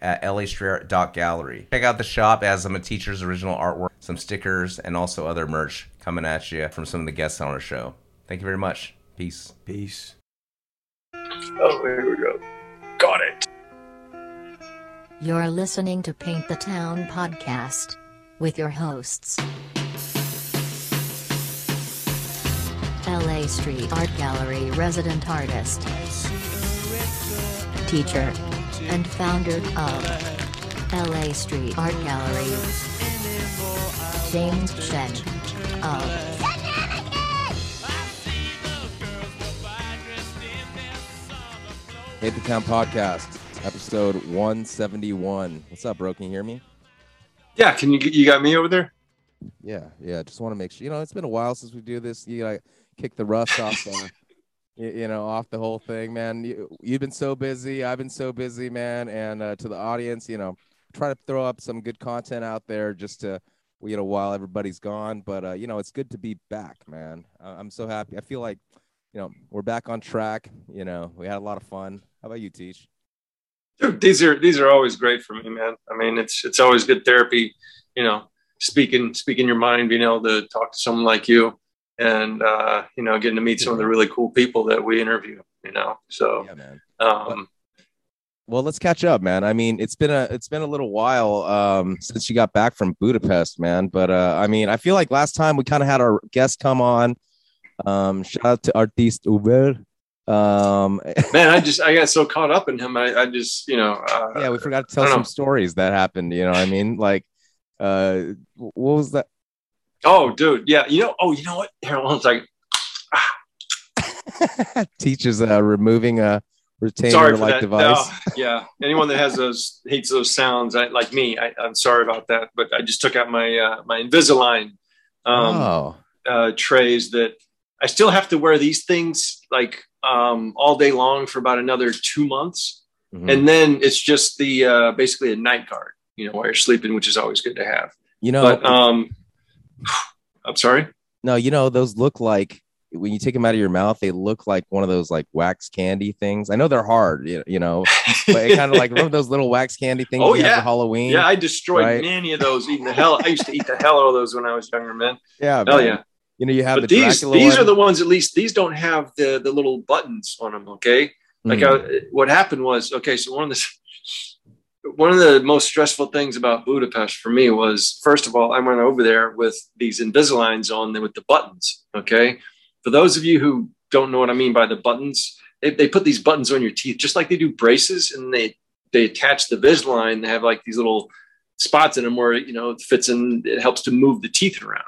at lastrayer.gallery. Check out the shop as some of teacher's original artwork, some stickers, and also other merch coming at you from some of the guests on our show. Thank you very much. Peace. Peace. Oh, here we go. Got it. You're listening to Paint the Town podcast with your hosts. LA Street Art Gallery resident artist, teacher, and founder of LA Street Art Gallery, James Shen of Paint the Town Podcast, episode 171. What's up, bro? Can you hear me? Yeah, can you you got me over there? Yeah, yeah. Just want to make sure. You know, it's been a while since we do this. You gotta kick the rust off the, uh, you, you know, off the whole thing, man. You, you've been so busy. I've been so busy, man. And uh, to the audience, you know, try to throw up some good content out there just to, you know, while everybody's gone. But uh, you know, it's good to be back, man. I'm so happy. I feel like, you know, we're back on track. You know, we had a lot of fun. How about you, Teach? Dude, these are these are always great for me, man. I mean, it's it's always good therapy, you know, speaking speaking your mind, being able to talk to someone like you, and uh, you know, getting to meet some of the really cool people that we interview. You know, so Yeah, man. um, Well, let's catch up, man. I mean, it's been a it's been a little while um, since you got back from Budapest, man. But uh, I mean, I feel like last time we kind of had our guest come on. Um, shout out to Artiste Uber. Um, man, I just I got so caught up in him. I, I just you know, uh, yeah, we forgot to tell some know. stories that happened. You know, what I mean, like, uh, what was that? Oh, dude, yeah, you know. Oh, you know what? Here, one second. Teaches uh, removing a retainer like device. No, yeah, anyone that has those hates those sounds, I, like me. I, I'm sorry about that, but I just took out my uh, my Invisalign um, oh, uh, trays that I still have to wear these things like um, all day long for about another two months, Mhm. and then it's just the uh, basically a night guard, you know, while you're sleeping, which is always good to have. you know, But um, I'm sorry. No, you know, those look like when you take them out of your mouth, they look like one of those like wax candy things. I know they're hard, you, know, but kind of like one of those little wax candy things Oh, you have yeah. for Halloween. Yeah, I destroyed Right. many of those. Eating the hell, I used to eat the hell out of those when I was younger, man. yeah, Hell man. yeah. You know, you have but the these Dracula these one. are the ones at least these don't have the the little buttons on them okay like Mm. I, what happened was okay so one of the one of the most stressful things about budapest for me was first of all i went over there with these invisaligns on with the buttons okay for those of you who don't know what i mean by the buttons they, they put these buttons on your teeth just like they do braces and they they attach the Invisalign. They have like these little spots in them where you know it fits in. It helps to move the teeth around.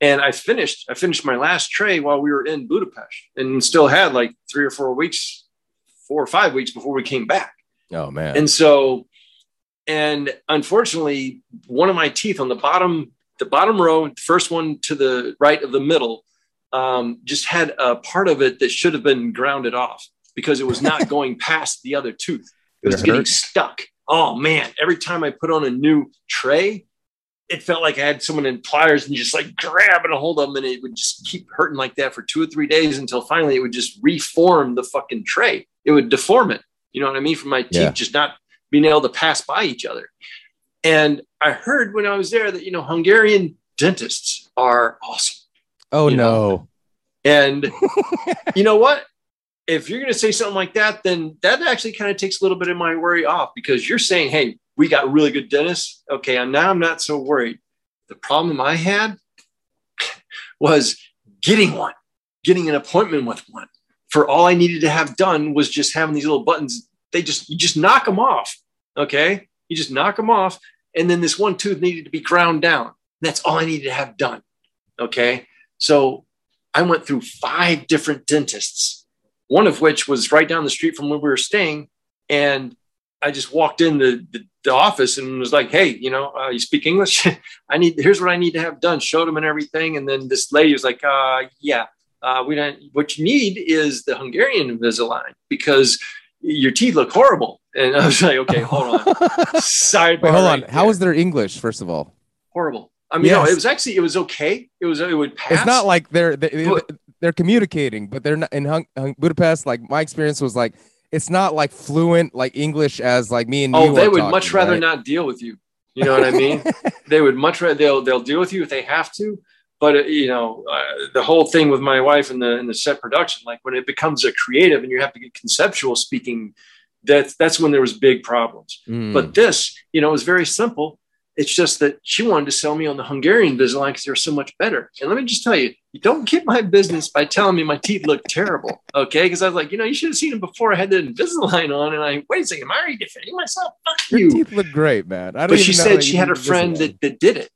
And I finished. I finished my last tray while we were in Budapest, and still had like three or four weeks, four or five weeks before we came back. Oh man. And so, and unfortunately, one of my teeth on the bottom, the bottom row, the first one to the right of the middle, um, just had a part of it that should have been grounded off because it was not going past the other tooth. It was it getting stuck. Oh man! Every time I put on a new tray, it felt like I had someone in pliers and just like grabbing a hold of them, and it would just keep hurting like that for two or three days until finally it would just reform the fucking tray. It would deform it. You know what I mean? From my teeth Yeah. just not being able to pass by each other. And I heard when I was there that you know Hungarian dentists are awesome. oh no. And you know what? If you're going to say something like that, then that actually kind of takes a little bit of my worry off because you're saying, hey, we got really good dentists. Okay, and now I'm not so worried. The problem I had was getting one, getting an appointment with one. For all I needed to have done was just having these little buttons. They just, you just knock them off. Okay. You just knock them off. And then this one tooth needed to be ground down. That's all I needed to have done. Okay. So I went through five different dentists, one of which was right down the street from where we were staying. And I just walked in the, the, the office and was like, "Hey, you know, uh, you speak English? I need here's what I need to have done." Showed him and everything, and then this lady was like, uh, "Yeah, uh, we don't. What you need is the Hungarian Invisalign because your teeth look horrible." And I was like, "Okay, hold on." Sidebar. Wait, hold on. right How was their English, first of all? horrible? I mean, no, it was actually it was okay. It was it would pass. It's not like they're they, But- they're communicating, but they're not in Hung, Hung, Budapest. Like my experience was like it's not like fluent like English as like me and Oh, you. they are would talking, much rather right? not deal with you. You know what I mean? they would much rather they'll they'll deal with you if they have to. But uh, you know, uh, the whole thing with my wife and the and the set production, like when it becomes a creative and you have to get conceptual speaking, that's that's when there was big problems. Mm. But this, you know, is very simple. It's just that she wanted to sell me on the Hungarian Invisalign because they're so much better. And let me just tell you, you don't get my business by telling me my teeth look terrible. Okay. Because I was like, you know, you should have seen them before I had the Invisalign on. And I, wait a second, am I already defending myself? Fuck your you. teeth look great, man. I don't But she said she had a friend that, that did it,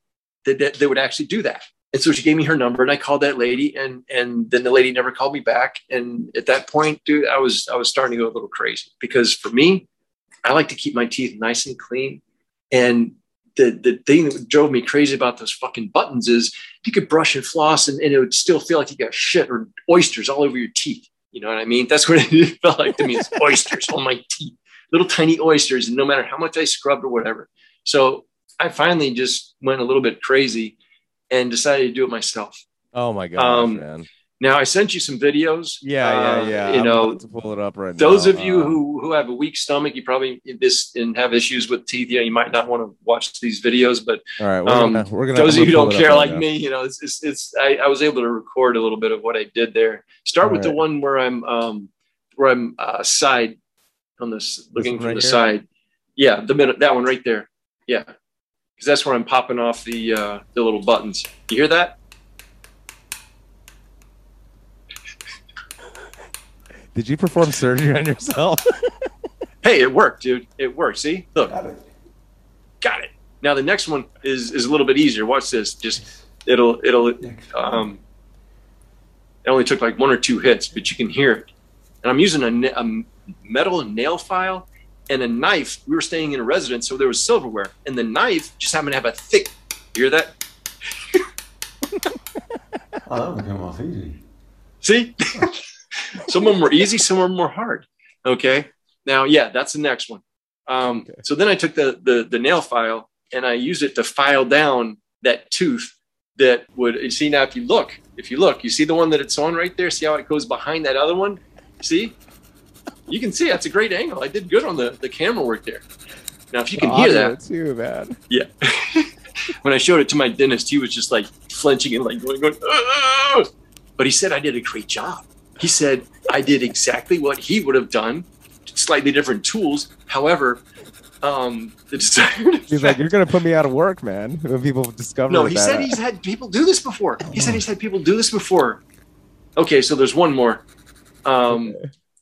that, that, that would actually do that. And so she gave me her number and I called that lady and and then the lady never called me back. And at that point, dude, I was I was starting to go a little crazy because for me, I like to keep my teeth nice and clean. And the the thing that drove me crazy about those fucking buttons is you could brush and floss and, and it would still feel like you got shit or oysters all over your teeth. You know what I mean? That's what it felt like to me. It's oysters on my teeth, little tiny oysters, and no matter how much I scrubbed or whatever. So I finally just went a little bit crazy and decided to do it myself. Oh my god, Um, man. Now I sent you some videos. Yeah, Uh, yeah, yeah. You I'm know, to pull it up right now. those now. of you Uh, who who have a weak stomach, you probably this and have issues with teeth. Yeah, you might not want to watch these videos, but all right, we're um, gonna, we're gonna. those of you who don't pull it up care like now. me, you know, it's it's, it's I, I was able to record a little bit of what I did there. Start with the one where I'm um where I'm uh, side on this looking one from right the here? side. Yeah, the minute that one right there. Yeah, because that's where I'm popping off the uh, the little buttons. You hear that? Did you perform surgery on yourself? Hey, it worked, dude. It worked. See, look, Got it. got it. Now the next one is is a little bit easier. Watch this. Just it'll it'll um. It only took like one or two hits, but you can hear it. And I'm using a, a metal nail file and a knife. We were staying in a residence, so there was silverware, and the knife just happened to have a thick. You hear that? Oh, that would come off easy. See, some of them were easy, some of them were hard. Okay, now yeah, that's the next one. Um, Okay. So then I took the, the the nail file and I used it to file down that tooth that would. You see now, if you look, if you look, you see the one that it's on right there. See how it goes behind that other one? See, you can see that's a great angle. I did good on the the camera work there. Now, if you can hear that, too, man. yeah. when I showed it to my dentist, he was just like flinching and like going, going "Ugh!" but he said I did a great job. He said I did exactly what he would have done, slightly different tools. However, um, the desired He's like, you're gonna put me out of work, man. When people discover. That. No, he that, said he's had people do this before. He said he's had people do this before. Okay, so there's one more. Um,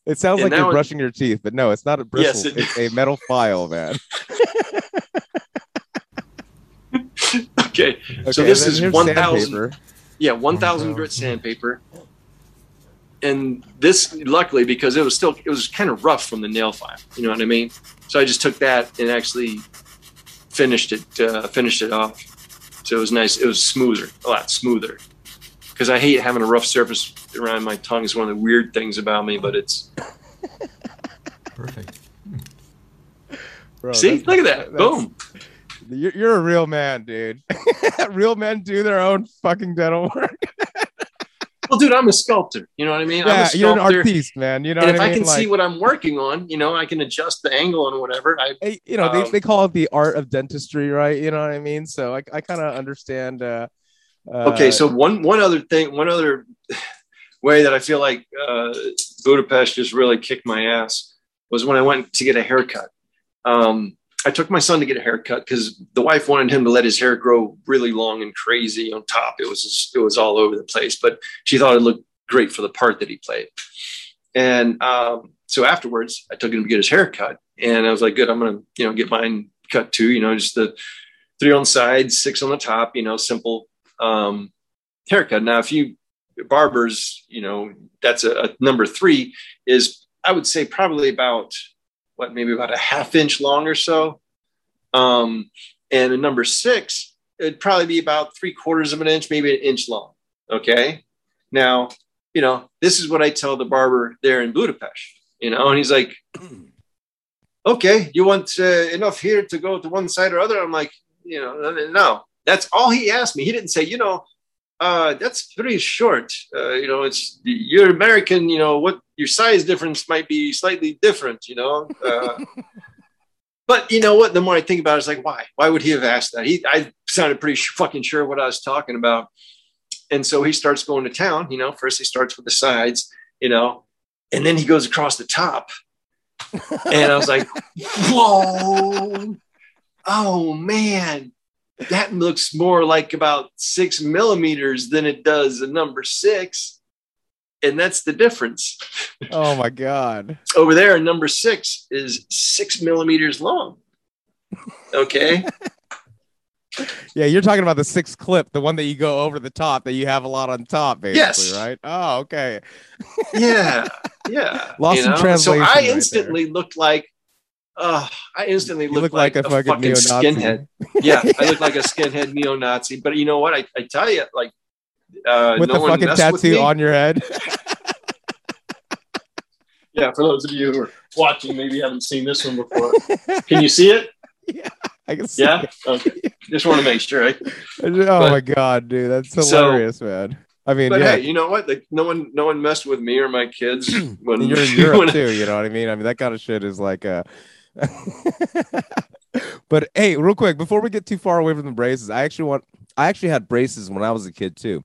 It sounds and like you're one- brushing your teeth, but no, it's not a Yes, bristle. it- it's a metal file, man. okay, Okay, So this is 1,000 sandpaper. Yeah, 1000 grit sandpaper. And this, luckily, because it was still, it was kind of rough from the nail file. You know what I mean? So I just took that and actually finished it, uh, finished it off. So it was nice. It was smoother, a lot smoother. Because I hate having a rough surface around my tongue. Is one of the weird things about me, but it's Perfect. Bro, see, look at that, boom. You're, you're a real man, dude. real men do their own fucking dental work. Well, dude, I'm a sculptor. You know what I mean? I'm yeah, a you're an sculptor. artiste, man. You know and what if I I mean? can see what I'm working on, you know, I can adjust the angle and whatever. I you know, they, um, they call it the art of dentistry, right? You know what I mean? So I, I kind of understand. Uh, uh, okay so one one other thing one other way that i feel like uh, budapest just really kicked my ass was when i went to get a haircut. Um, i took my son to get a haircut because the wife wanted him to let his hair grow really long and crazy on top. It was just, it was all over the place but she thought it looked great for the part that he played. And um, so afterwards i took him to get his haircut, and i was like good i'm gonna you know get mine cut too you know just the three on the sides six on the top you know simple um, haircut. Now, if you barbers, you know, that's a, a number three is I would say probably about what maybe about a half inch long or so. Um, and a number six, it'd probably be about three quarters of an inch, maybe an inch long. Okay. Now, you know, this is what I tell the barber there in Budapest, you know, and he's like, okay, you want uh, enough here to go to one side or other? I'm like, you know, no, that's all he asked me. He didn't say, you know, uh, that's pretty short. Uh, you know, it's you're American. You know what your size difference might be slightly different. You know, uh, but you know what? The more I think about it, it's like, why? Why would he have asked that? He, I sounded pretty fucking sure what I was talking about. And so he starts going to town. You know, first he starts with the sides. You know, and then he goes across the top. and I was like, whoa, oh man that looks more like about six millimeters than it does a number six. And that's the difference. Oh my God. Over there, number six is six millimeters long. Okay. yeah, you're talking about the six clip, the one that you go over the top that you have a lot on top, basically, yes. right? Oh, okay. yeah. Yeah. Lost you know? in translation. So I right instantly there. looked like uh, I instantly looked look like, like a, a fucking fucking, neo-Nazi. skinhead. Yeah, I look like a skinhead neo-Nazi. But you know what? I, I tell you, like, uh, with no the fucking tattoo on your head. Yeah, for those of you who are watching, maybe haven't seen this one before. Can you see it? Yeah, I can see Yeah. it. Okay. Just want to make sure. Right? Oh But- my god, dude, that's So- hilarious, man. I mean, But yeah, hey, you know what? Like, no one, no one messed with me or my kids when and you're in Europe when- too. You know what I mean? I mean, that kind of shit is like uh but hey, real quick, before we get too far away from the braces, I actually want I actually had braces when I was a kid too.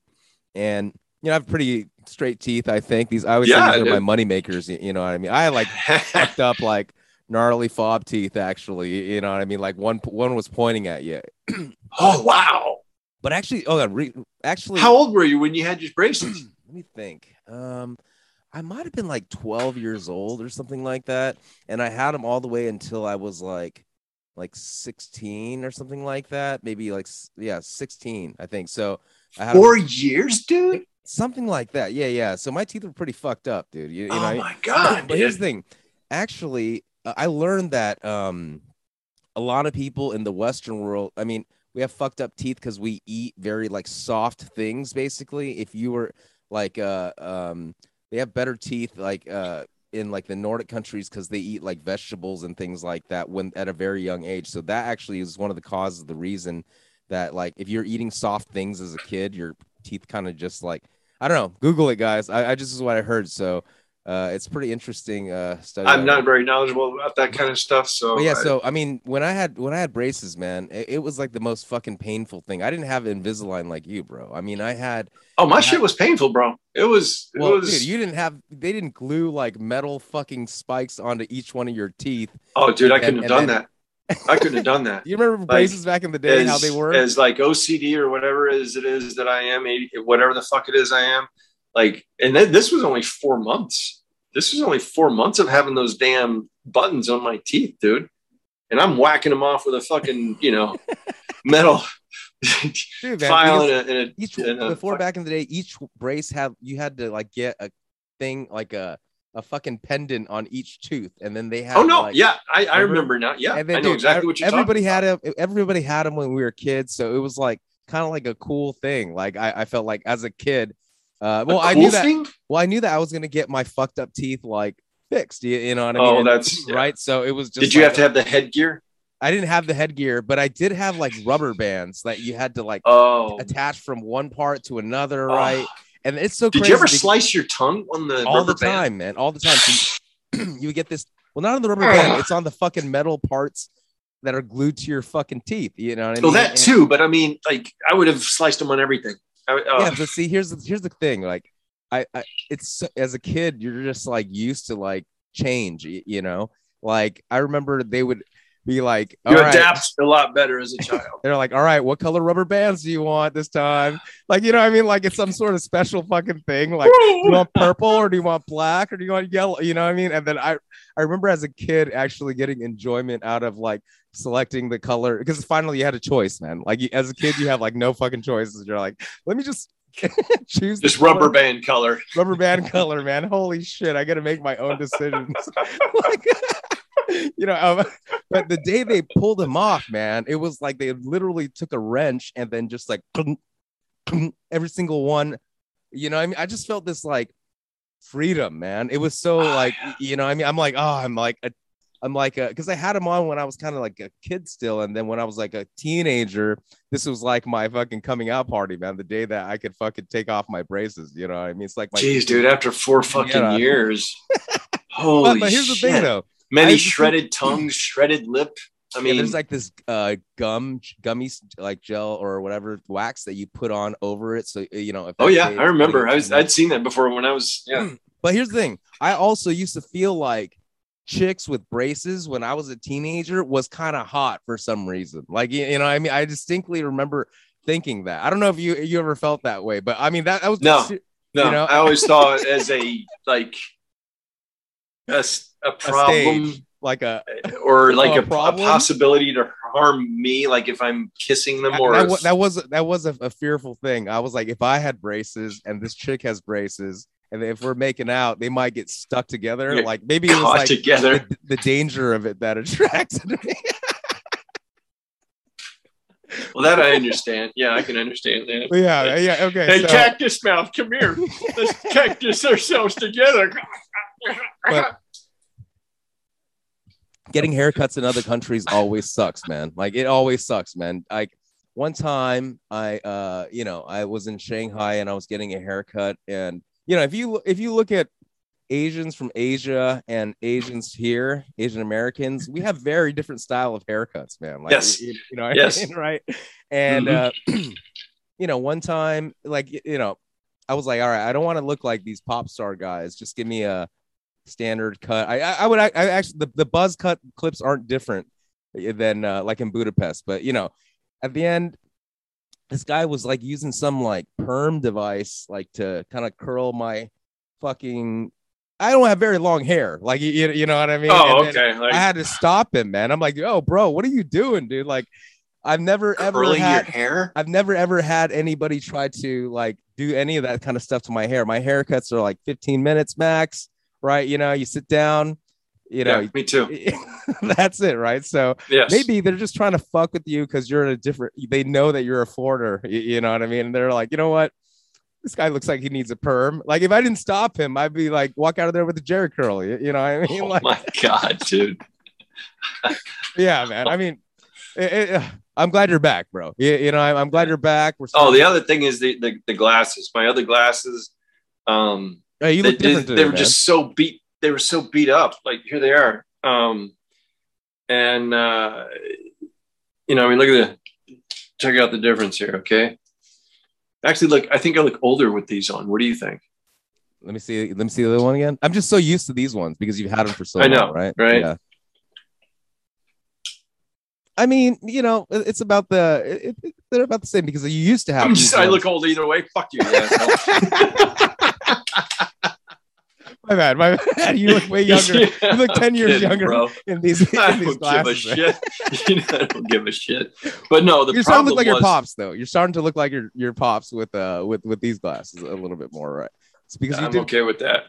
And you know, I have pretty straight teeth, I think. These I always Yeah, think are my money makers, you, you know what I mean? I had like fucked up like gnarly fob teeth actually, you know what I mean? Like one one was pointing at you. oh wow! But actually, oh, God, re, actually How old were you when you had your braces? let me think. Um, I might have been like 12 years old or something like that, and I had them all the way until I was like, like 16 or something like that. Maybe like yeah, 16, I think. So I had Four years, dude. something like that. Yeah, yeah. So my teeth were pretty fucked up, dude. You, you know, oh I- my god! but here's the thing actually uh, i learned that um a lot of people in the western world i mean we have fucked up teeth because we eat very like soft things basically if you were like uh um they have better teeth like uh in like the nordic countries because they eat like vegetables and things like that when at a very young age. So that actually is one of the causes of the reason that like if you're eating soft things as a kid your teeth kind of just like i don't know. Google it guys. I, I just is what i heard. So uh, it's pretty interesting uh, study. I'm not very knowledgeable about that kind of stuff. So But yeah, I- so I mean, when I had when I had braces, man, it, it was like the most fucking painful thing. I didn't have Invisalign like you, bro. I mean, I had oh, my shit was painful, bro. It was. It well, was. dude, you didn't have they didn't glue like metal fucking spikes onto each one of your teeth. oh, dude, I couldn't have done then- that. I couldn't have done that. You remember braces back in the day, as, how they were? as like OCD or whatever it is it is that I am, whatever the fuck it is I am. Like, and then this was only four months. This was only four months of having those damn buttons on my teeth, dude. And I'm whacking them off with a fucking, you know, metal Dude, man, file and a, and a, each a before back in the day, each brace had you had to like get a thing like a a fucking pendant on each tooth, and then they had. Oh no, like, yeah, I, I Remember? remember now. Yeah, and then, I know dude, exactly what you're everybody had them. Everybody had them when we were kids, so it was like kind of like a cool thing. Like I, I felt like as a kid. Uh, well, I knew that. Well, I knew that I was gonna get my fucked up teeth like fixed. You, you know what I mean? Oh, And- that's yeah. right. So it was just. Did you like- have to have the headgear? I didn't have the headgear, but I did have like rubber bands that you had to like Oh, attach from one part to another, Oh. right? And it's so Did crazy. you ever slice your tongue on the all the band? time, man? All the time. So you, you would get this. Well, not on the rubber band. It's on the fucking metal parts that are glued to your fucking teeth. You know what I mean? Well, that And- too, but I mean, like, I would have sliced them on everything. I, oh, yeah, but see, here's the here's the thing. Like, I, I it's as a kid, you're just like used to like change. You know, like I remember they would be like, you adapt a lot better as a child. They're like, all right, what color rubber bands do you want this time? Like, you know what I mean? Like, it's some sort of special fucking thing. Like, do you want purple or do you want black or do you want yellow? You know what I mean? And then I, I remember as a kid actually getting enjoyment out of like selecting the color because finally you had a choice, man. Like, as a kid, you have like no fucking choices. You're like, let me just choose Just rubber color- band color. rubber band color, man. Holy shit, I got to make my own decisions. like, you know, um, but the day they pulled him off, man, it was like they literally took a wrench and then just like every single one. You know, I mean, I just felt this like freedom, man. It was so like, you know, I mean, I'm like, oh, I'm like a I'm like, because I had him on when I was kind of like a kid still, and then when I was like a teenager, this was like my fucking coming out party, man. The day that I could fucking take off my braces, you know. What I mean, it's like, my, jeez, dude. After four fucking Yeah. years, But, holy but here's the thing, though. Many shredded tongues, shredded lip. I yeah, mean, there's like this uh gum gummy like gel or whatever wax that you put on over it, so you know. If oh yeah, I remember. I was, I'd seen that before when I was, yeah. But here's the thing: I also used to feel like chicks with braces when I was a teenager was kind of hot for some reason. Like you, you know, I mean, I distinctly remember thinking that. I don't know if you you ever felt that way, but I mean that, that was No. You No, know? I always thought as a like a, a a problem stage, like a or like a, a a possibility to harm me, like if I'm kissing them or that, if- that was that was a, a fearful thing. I was like, if I had braces and this chick has braces, and if we're making out, they might get stuck together. Get Like maybe it was like together. the, the danger of it that attracted me. Well, that I understand. Yeah, I can understand that. Yeah, yeah, okay. Hey, so- cactus mouth, come here. Let's cactus ourselves together. But- getting haircuts in other countries always sucks, man. Like it always sucks, man. Like one time I uh you know, I was in Shanghai and I was getting a haircut and you know, if you if you look at Asians from Asia and Asians here, Asian Americans, we have very different style of haircuts, man. Like Yes. you, you know Yes. I mean, right? And uh you know, one time like you know, I was like, all right, I don't want to look like these pop star guys. Just give me a standard cut. I I, I would I, I actually the, the buzz cut clips aren't different than uh, like in Budapest, but you know, at the end, this guy was like using some like perm device like to kind of curl my fucking. I don't have very long hair, like you, you know what I mean. Oh, And okay. Like I had to stop him, man. I'm like, oh, bro, what are you doing, dude? Like, I've never ever curling had your hair. I've never ever had anybody try to like do any of that kind of stuff to my hair. My haircuts are like 15 minutes max, right? You know, you sit down, you know, yeah, me too. that's it, right? So Yes. maybe they're just trying to fuck with you because you're in a different. They know that you're a foreigner. You, you know what I mean? And they're like, you know what? This guy looks like he needs a perm. Like if I didn't stop him, I'd be like, walk out of there with a Jerry curl. You, you know what I mean? Oh Like, my god, dude. yeah, man. I mean, it- it- I'm glad you're back, bro. You, you know, I'm, I'm glad you're back. We're Oh, the other thing is the, the the glasses. My other glasses, um, Hey, you they, look they, different they were man. just so beat. They were so beat up. Like here they are. Um, and uh, you know, I mean, look at the check out the difference here. Okay. Actually, look, I think I look older with these on. What do you think? Let me see. Let me see the other one again. I'm just so used to these ones because you've had them for so long. I know, long, right? right? Yeah. I mean, you know, it's about the. It, it, they're about the same because you used to have. I'm just. I look old either way. Fuck you. My bad. My bad. You look way younger Yeah, You look 10 I'm years kidding, younger. bro. in these, I these don't give a glasses. shit. You know, I don't give a shit. But no, the You're starting to problem look like your pops, though. You're starting to look like your your pops with uh with with these glasses a little bit more, right? It's because you I'm did. okay with that.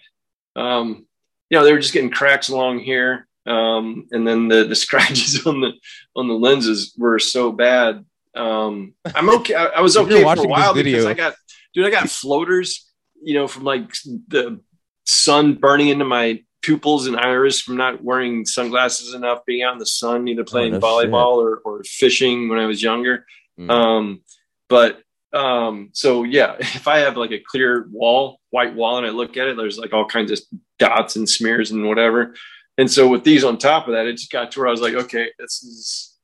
Um, you know, they were just getting cracks along here, um, and then the the scratches on the on the lenses were so bad. Um, I'm okay. I, I was okay for a while because I got, dude, I got floaters. You know, from like the sun burning into my pupils and iris from not wearing sunglasses enough, being out in the sun, either playing Oh, volleyball or, or fishing when I was younger. Mm. Um, but um, so yeah, if I have like a clear wall, white wall, and I look at it, there's like all kinds of dots and smears and whatever. And so with these on top of that, it just got to where I was like, okay, this is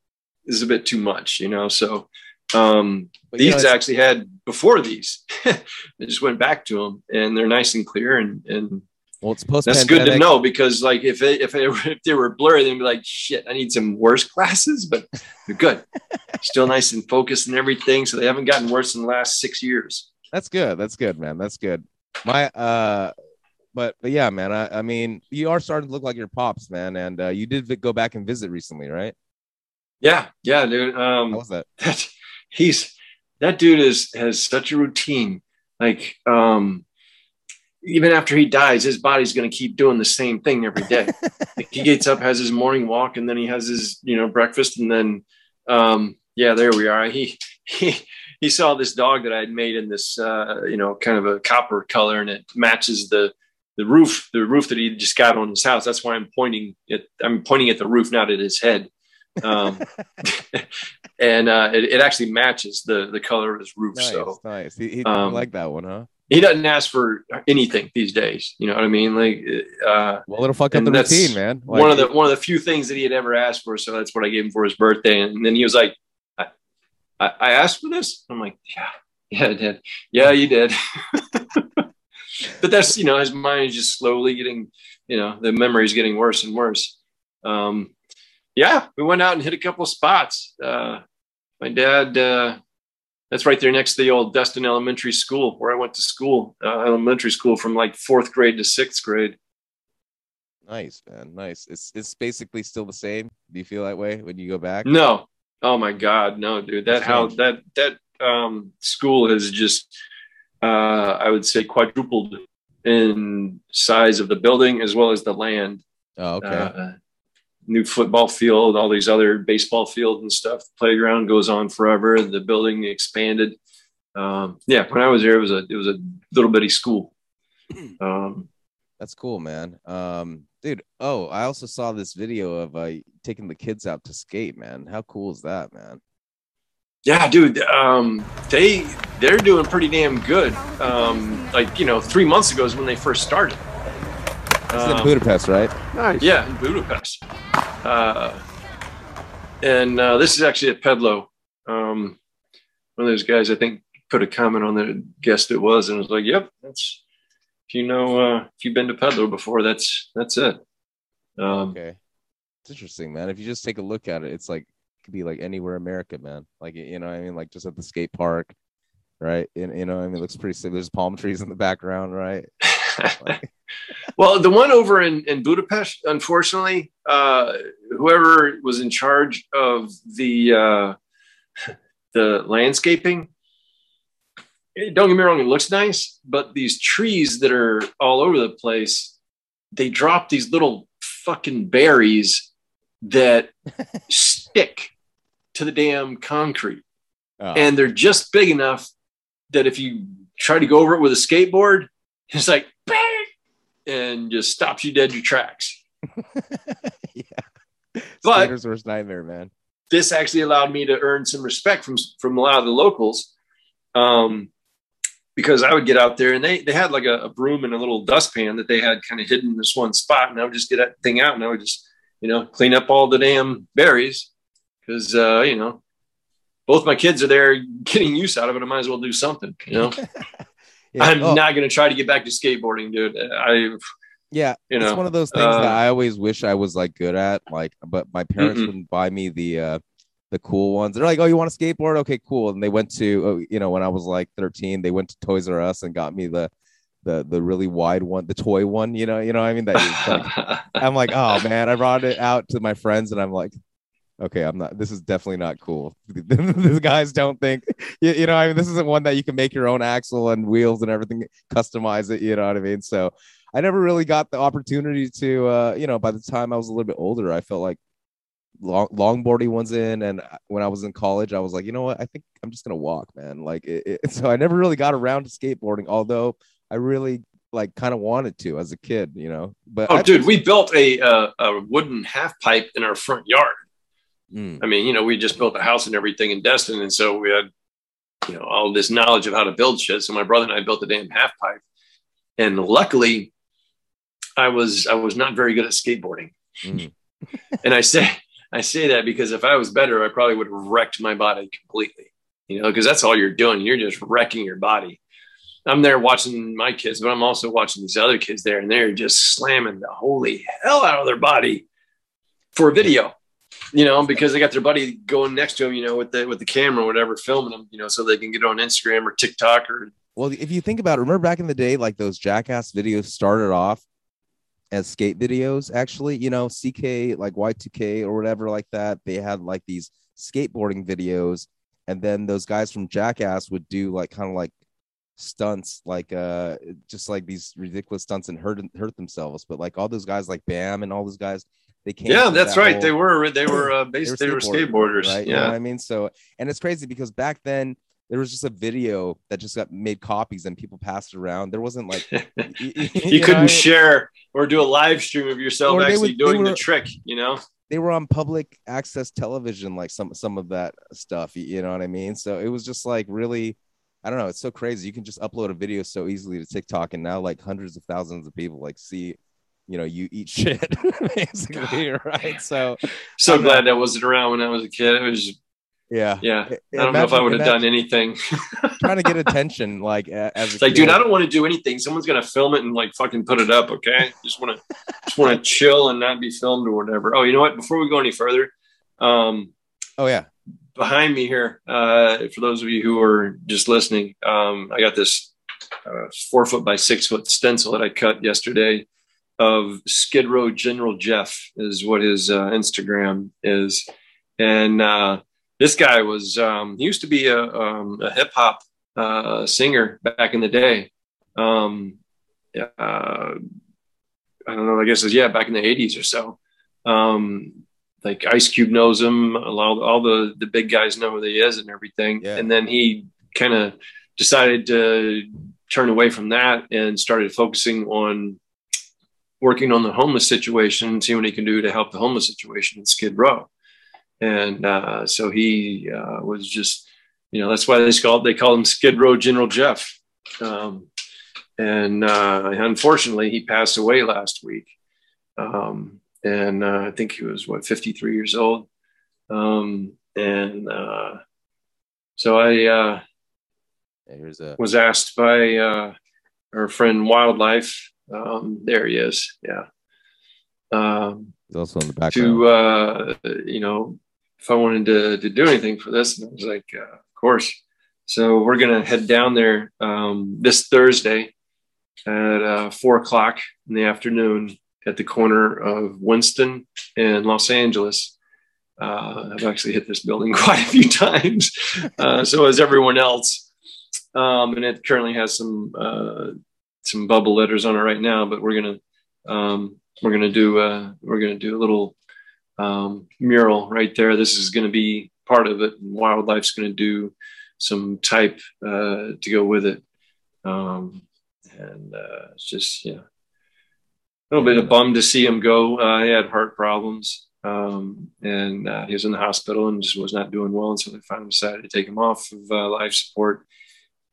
this is a bit too much, you know. So um, But, you know, these actually had before these. I just went back to them, and they're nice and clear, and and well, it's post. that's good to know because like if it, if, it, if they were blurry, they'd be like, shit, I need some worse glasses, but they're good, still nice and focused and everything. So they haven't gotten worse in the last six years. That's good. That's good, man. That's good. My uh, but but yeah, man. I I mean, you are starting to look like your pops, man. And uh, you did go back and visit recently, right? Yeah, yeah, dude. Um, How was that? that he's that dude is has such a routine like um even after he dies, his body's going to keep doing the same thing every day. like he gets up, has his morning walk, and then he has his you know breakfast, and then um, yeah, there we are. He he he saw this dog that I had made in this uh, you know kind of a copper color, and it matches the the roof the roof that he just got on his house. That's why I'm pointing it. I'm pointing at the roof, not at his head. Um, and uh, it, it actually matches the the color of his roof. Nice, so nice. He, he um, like that one, huh? he doesn't ask for anything these days. You know what I mean? Like, uh, Well, it'll fuck up the routine, man. Like, one of the one of the few things that he had ever asked for. So that's what I gave him for his birthday. And then he was like, "I, I, I asked for this." I'm like, "Yeah, yeah, I did. Yeah, you did." but that's you know, his mind is just slowly getting, you know, the memory is getting worse and worse. Um, yeah, we went out and hit a couple of spots. Uh, my dad. Uh, that's right there next to the old Destin Elementary School where I went to school, uh, elementary school from like fourth grade to sixth grade. nice, man. Nice. It's it's basically still the same. Do you feel that way when you go back? No. Oh my God. No, dude. That how that that um school has just uh I would say quadrupled in size of the building as well as the land. Oh, okay. New football field, all these other baseball field and stuff. The playground goes on forever. The building expanded. Um, yeah, when I was there, it was a it was a little bitty school. Um, That's cool, man. Um, dude. Oh, I also saw this video of uh taking the kids out to skate, man. How cool is that, man? Yeah, dude. Um, they they're doing pretty damn good. Um, like you know, three months ago is when they first started. This is in Um, Budapest, right? Nice. yeah, in Budapest. Uh, and uh, this is actually at Pedlo. Um, one of those guys, I think, put a comment on the guest it was, and was like, "Yep, that's if you know uh, if you've been to Pedlo before, that's that's it." Um, Okay. It's interesting, man. If you just take a look at it, it's like it could be like anywhere in America, man. Like you know, I mean, like just at the skate park, right? And you know, I mean, it looks pretty. Sick. There's palm trees in the background, right? Well, the one over in, in Budapest, unfortunately, uh, whoever was in charge of the uh, the landscaping, don't get me wrong, it looks nice, but these trees that are all over the place, they drop these little fucking berries that stick to the damn concrete, oh, and they're just big enough that if you try to go over it with a skateboard, it's like and just stops you dead in your tracks. yeah. But- Skater's worst nightmare, man. This actually allowed me to earn some respect from from a lot of the locals, um, because I would get out there and they they had like a, a broom and a little dustpan that they had kind of hidden in this one spot, and I would just get that thing out and I would just you know clean up all the damn berries because uh, you know both my kids are there getting use out of it. I might as well do something, you know. Yeah. I'm oh, not going to try to get back to skateboarding, dude. I, yeah. you know, it's one of those things uh, that I always wish I was like good at. Like, but my parents Mm-mm. wouldn't buy me the uh the cool ones. They're like, "Oh, you want a skateboard? Okay, cool." And they went to, oh, you know, when I was like 13, they went to Toys R Us and got me the the the really wide one, the toy one. You know, you know, what I mean that. like, I'm like, oh man, I brought it out to my friends, and I'm like, okay, I'm not. This is definitely not cool. These guys don't think, you, you know, I mean, this isn't one that you can make your own axle and wheels and everything, customize it. You know what I mean? So, I never really got the opportunity to, uh, you know, by the time I was a little bit older, I felt like long longboarding ones in, and when I was in college, I was like, you know what, I think I'm just gonna walk, man. Like, it, it, so I never really got around to skateboarding, although I really like kind of wanted to as a kid, you know. But oh, I- dude, we built a uh, a wooden half pipe in our front yard. Mm. I mean, you know, we just built a house and everything in Destin, and so we had, you know, all this knowledge of how to build shit. So my brother and I built a damn half pipe, and luckily, I was I was not very good at skateboarding, Mm. and I say I say that because if I was better, I probably would have wrecked my body completely. You know, because that's all you're doing. You're just wrecking your body. I'm there watching my kids, but I'm also watching these other kids there, and they're just slamming the holy hell out of their body for a video you know, because they got their buddy going next to them, you know, with the with the camera or whatever, filming them, you know, so they can get on Instagram or TikTok or Well, if you think about it, remember back in the day, like those jackass videos started off as skate videos, actually, you know, CK, like Y2K or whatever, like that. They had like these skateboarding videos, and then those guys from Jackass would do like kind of like stunts, like uh, just like these ridiculous stunts and hurt hurt themselves. But like all those guys, like Bam and all those guys, they came. Yeah, that's that right. whole- they were they were uh, based they were, skateboarders. right? You know Yeah. what I mean? So, and it's crazy because back then there was just a video that just got made copies and people passed around. There wasn't like y- y- you, couldn't I- share or do a live stream of yourself Or actually would- doing were- the trick, you know? they were on public access television, like some some of that stuff. You know what I mean? So it was just like really. I don't know. It's so crazy. You can just upload a video so easily to TikTok, and now like hundreds of thousands of people like see, you know, you eat shit, basically, right? So So I'm not- glad that wasn't around when I was a kid. It was yeah, yeah. I- I don't know if I would have done anything. trying to get attention, like as a It's like, kid. dude, I don't want to do anything. Someone's gonna film it and like fucking put it up, okay? Just wanna just wanna chill and not be filmed or whatever. Oh, you know what? Before we go any further, um, Oh yeah, behind me here, uh, for those of you who are just listening, um, I got this uh, four foot by six foot stencil that I cut yesterday of Skid Row General Jeff is what his uh, Instagram is, and uh, this guy was um, he used to be a, um, a hip hop uh, singer back in the day. Um, uh, I don't know. I guess it was, yeah, back in the '80s or so. Um, like Ice Cube knows him. All, all the the big guys know who he is and everything. Yeah. And then he kind of decided to turn away from that and started focusing on working on the homeless situation and see what he can do to help the homeless situation in Skid Row. And uh, so he uh, was just, you know, that's why they called they call him Skid Row General Jeff. Um, and uh, unfortunately, he passed away last week. Um, and uh, I think he was what 53 years old. Um, and uh, so I uh, here's a was asked by uh, our friend Wildlife. Um, there he is. Yeah. Um, he's also in the background. to uh, you know, if I wanted to to do anything for this, and I was like, uh, of course. So we're gonna head down there um, this Thursday at uh, four o'clock in the afternoon at the corner of Winston and Los Angeles. Uh, I've actually hit this building quite a few times, uh, so has everyone else. Um, and it currently has some uh, some bubble letters on it right now, but we're gonna um, we're gonna do uh, we're gonna do a little um, mural right there. This is gonna be part of it, and Wildlife's gonna do some type uh, to go with it. Um, and uh, it's just yeah, a little bit of bum to see him go. Uh, he had heart problems, um, and uh, he was in the hospital and just was not doing well. And so they finally decided to take him off of uh, life support.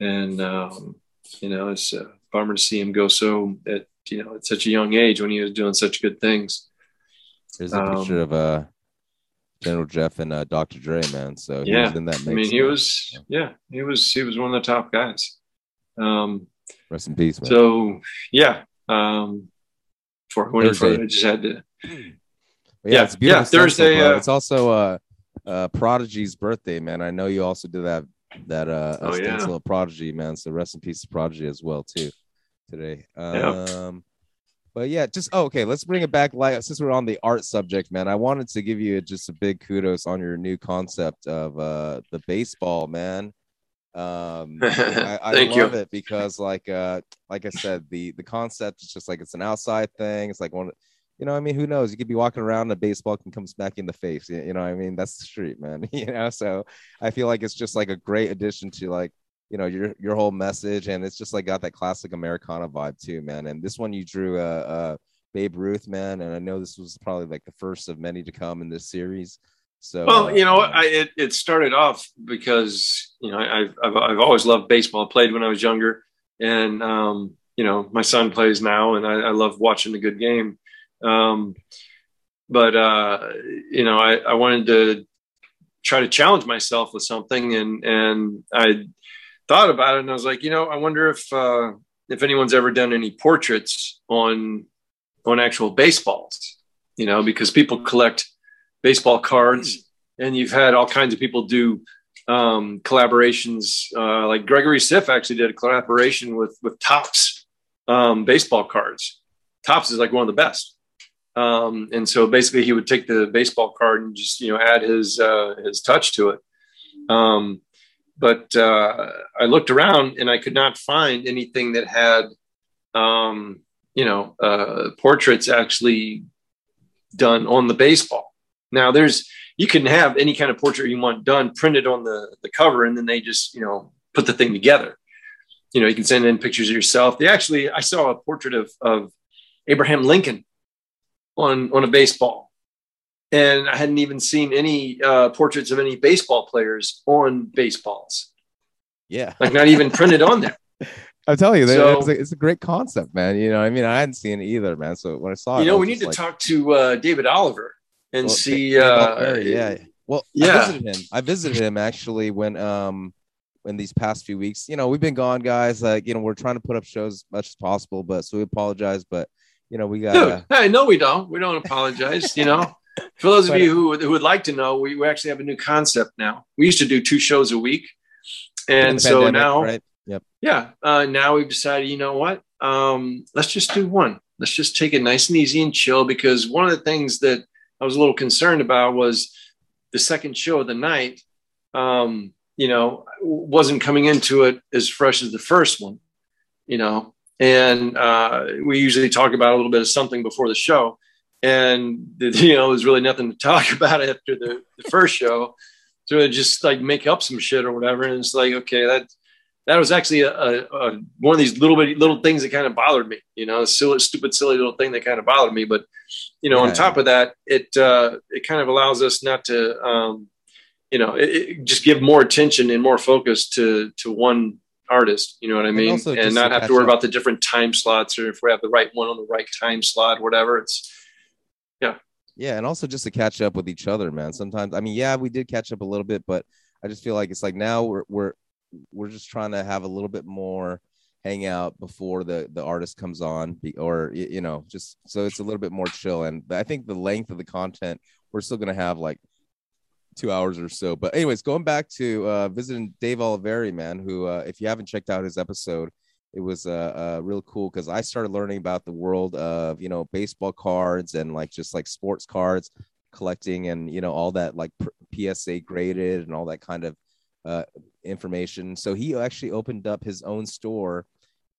And um, you know, it's a bummer to see him go so at you know at such a young age when he was doing such good things. There's a um, picture of uh General Jeff and uh, Dr. Dre, man. So he Yeah. was in that mix. I mean, he man. was yeah, he was he was one of the top guys. Um, rest in peace, man. so yeah, um, any Thursday. I just had to But yeah, it's beautiful yeah, Thursday, uh, it's also uh, uh, Prodigy's birthday, man. I know you also did that that uh, Oh, a yeah. of Prodigy, man. So rest in peace to Prodigy as well too today. Yeah. Um, but yeah, just oh, okay. Let's bring it back. Like since we're on the art subject, man, I wanted to give you just a big kudos on your new concept of uh, the baseball, man. Um, I, I Thank you. love it because, like, uh, like I said, the the concept is just like it's an outside thing. It's like one, you know, I mean, who knows? You could be walking around a baseball can come smack you in the face. You know, I mean, that's the street, man. You know, so I feel like it's just like a great addition to like you know your your whole message, and it's just like got that classic Americana vibe too, man. And this one you drew, uh, uh Babe Ruth, man, and I know this was probably like the first of many to come in this series. So, Well, uh, you know, I, it, it started off because you know I, I've I've always loved baseball. I played when I was younger, and um, you know my son plays now, and I, I love watching a good game. Um, but uh, you know, I, I wanted to try to challenge myself with something, and and I thought about it, and I was like, you know, I wonder if uh, if anyone's ever done any portraits on on actual baseballs, you know, because people collect baseball cards, and you've had all kinds of people do um, collaborations. Uh, like Gregory Siff actually did a collaboration with with Topps um, baseball cards. Topps is like one of the best, um, and so basically he would take the baseball card and just you know add his uh, his touch to it. Um, but uh, I looked around and I could not find anything that had, um, you know, uh, portraits actually done on the baseball. Now there's you can have any kind of portrait you want done printed on the the cover, and then they just you know put the thing together. You know, you can send in pictures of yourself. They actually, I saw a portrait of of Abraham Lincoln on on a baseball, and I hadn't even seen any uh, portraits of any baseball players on baseballs. Yeah, like not even printed on there. I'm telling you, So- it's, a, it's a great concept, man. You know, I mean, I hadn't seen it either, man. So when I saw it, You I know, we need to like, talk to uh, David Oliver and well, see. Uh, Alberti, yeah. Well, yeah. I visited him. I visited him actually when um when these past few weeks. You know, we've been gone, guys. Like, you know, we're trying to put up shows as much as possible, but so we apologize. But you know, we got Dude, hey, no, we don't. We don't apologize. you know, for those of But- you who would- who would like to know, we, we actually have a new concept now. We used to do two shows a week, and so now, right? Yep. yeah, uh, now we've decided. You know what? Um, let's just do one. Let's just take it nice and easy and chill. Because one of the things that I was a little concerned about was the second show of the night. Um, you know, wasn't coming into it as fresh as the first one. You know, and uh, we usually talk about a little bit of something before the show. And you know there's really nothing to talk about after the, the first show. So I just like make up some shit or whatever. And it's like okay that that was actually a, a, a one of these little bit little things that kind of bothered me you know a silly stupid silly little thing that kind of bothered me. But you know on top of that it uh it kind of allows us not to um you know it, it just give more attention and more focus to to one artist you know what i mean also and not have to worry up. about the different time slots or if we have the right one on the right time slot whatever it's Yeah, Yeah, and also just to catch up with each other, man. Sometimes, I mean, yeah, we did catch up a little bit, but I just feel like it's like now we're we're we're just trying to have a little bit more hangout before the the artist comes on, or you know, just so it's a little bit more chill. And I think the length of the content, we're still gonna have like two hours or so. But anyways, going back to uh, visiting Dave Oliveri, man, who uh, if you haven't checked out his episode, it was uh, uh real cool because I started learning about the world of you know baseball cards and like just like sports cards collecting and you know all that like PSA graded and all that kind of uh information. So he actually opened up his own store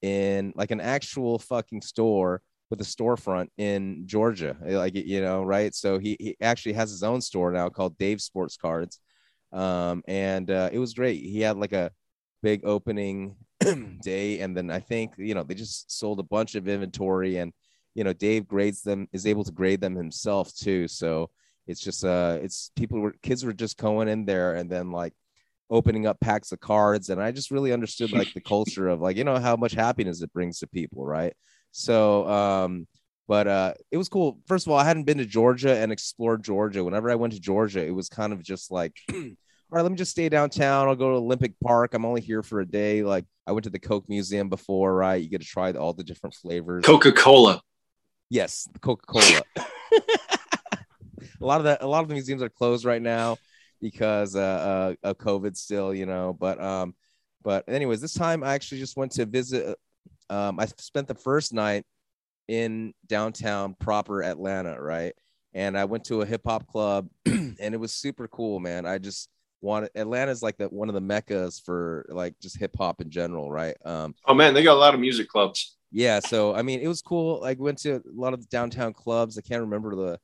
in like an actual fucking store with a storefront in Georgia, like you know, right? So he, he actually has his own store now called Dave Sports Cards, um, and uh, it was great. He had like a big opening day, and then I think you know they just sold a bunch of inventory, and you know Dave grades them is able to grade them himself too. So it's just uh, it's people were kids were just going in there and then like opening up packs of cards and i just really understood like the culture of like you know how much happiness it brings to people right so um but uh it was cool. First of all i hadn't been to georgia and explored georgia. Whenever i went to georgia it was kind of just like all right let me just stay downtown. I'll go to olympic park. I'm only here for a day. Like i went to the coke museum before right? You get to try all the different flavors. Coca-cola. Yes coca-cola. A lot of the a lot of the museums are closed right now because uh, uh of covid still you know but um but anyways this time i actually just went to visit um i spent the first night in downtown proper atlanta right? And i went to a hip-hop club and it was super cool man. I just wanted atlanta's like the one of the meccas for like just hip-hop in general right? Um oh man they got a lot of music clubs. Yeah so i mean it was cool. Like went to a lot of the downtown clubs. I can't remember the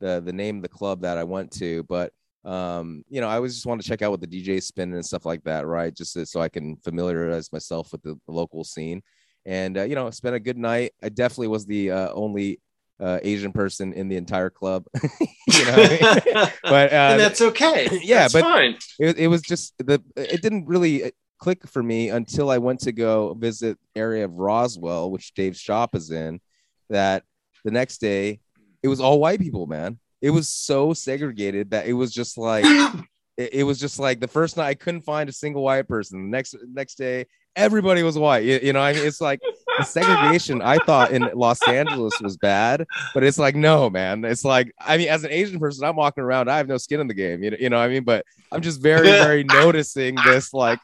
the the name of the club that i went to but um you know i always just want to check out what the dj spinning and stuff like that right? Just so- so i can familiarize myself with the, the local scene and uh, you know spent a good night i definitely was the uh, only uh, asian person in the entire club you know I mean? but uh, and that's okay yeah, That's but- fine it, it was just the it didn't really uh, click for me until I went to go visit area of Roswell, which Dave's shop is in. That the next day, it was all white people, man. It was so segregated that it was just like it, it was just like the first night I couldn't find a single white person. The next next day, everybody was white. You, you know, I mean, it's like the segregation I thought in Los Angeles was bad, but it's like no, man. It's like I mean, as an Asian person, I'm walking around, I have no skin in the game. You know, you know what I mean? But I'm just very, very noticing this. Like,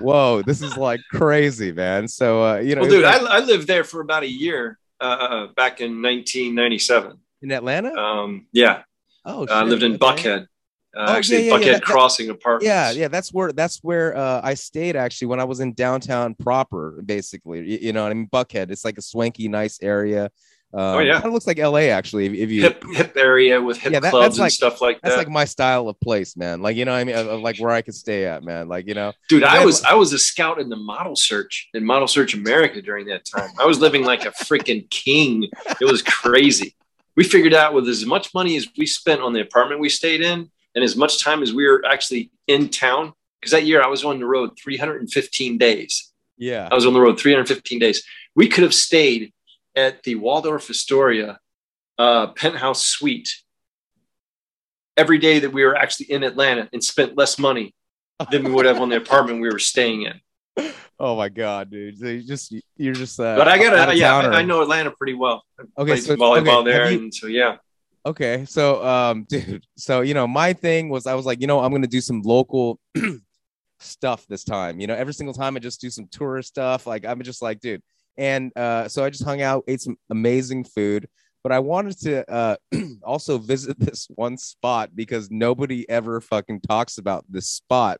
whoa, this is like crazy, man. So uh, you know, well dude like- I, I lived there for about a year uh, back in 1997 in Atlanta. um, yeah oh, I lived in okay. Buckhead, Uh, Oh, actually, yeah, yeah, yeah, Buckhead that- that- Crossing apartments. Yeah, yeah, that's where that's where uh, I stayed actually when I was in downtown proper, basically. You, you know, what I mean, Buckhead. It's like a swanky, nice area. Um, Oh, yeah. kind of looks like L.A. actually. If, if you, Hip hip area with hip Yeah, that- clubs and like- stuff like that's that. That's like my style of place, man. Like you know, what I mean, of, of like where I could stay at, man. Like you know, Dude, I was I was a scout in the model search in Model Search America during that time. I was living like a freaking king. It was crazy. We figured out with as much money as we spent on the apartment we stayed in, and as much time as we were actually in town. Because that year I was on the road 315 days. yeah, I was on the road 315 days. We could have stayed at the Waldorf Astoria uh, penthouse suite every day that we were actually in Atlanta and spent less money than we would have on the apartment we were staying in. Oh my god, dude! So you just you're just. Uh, But I got yeah. I, I know Atlanta pretty well. I Okay, so volleyball okay, there, you- and so yeah. Okay, so um, dude, so you know, my thing was I was like, you know, I'm gonna do some local stuff this time. You know, every single time I just do some tourist stuff. Like I'm just like, dude, and uh, so I just hung out, ate some amazing food. But I wanted to uh, also visit this one spot because nobody ever fucking talks about this spot,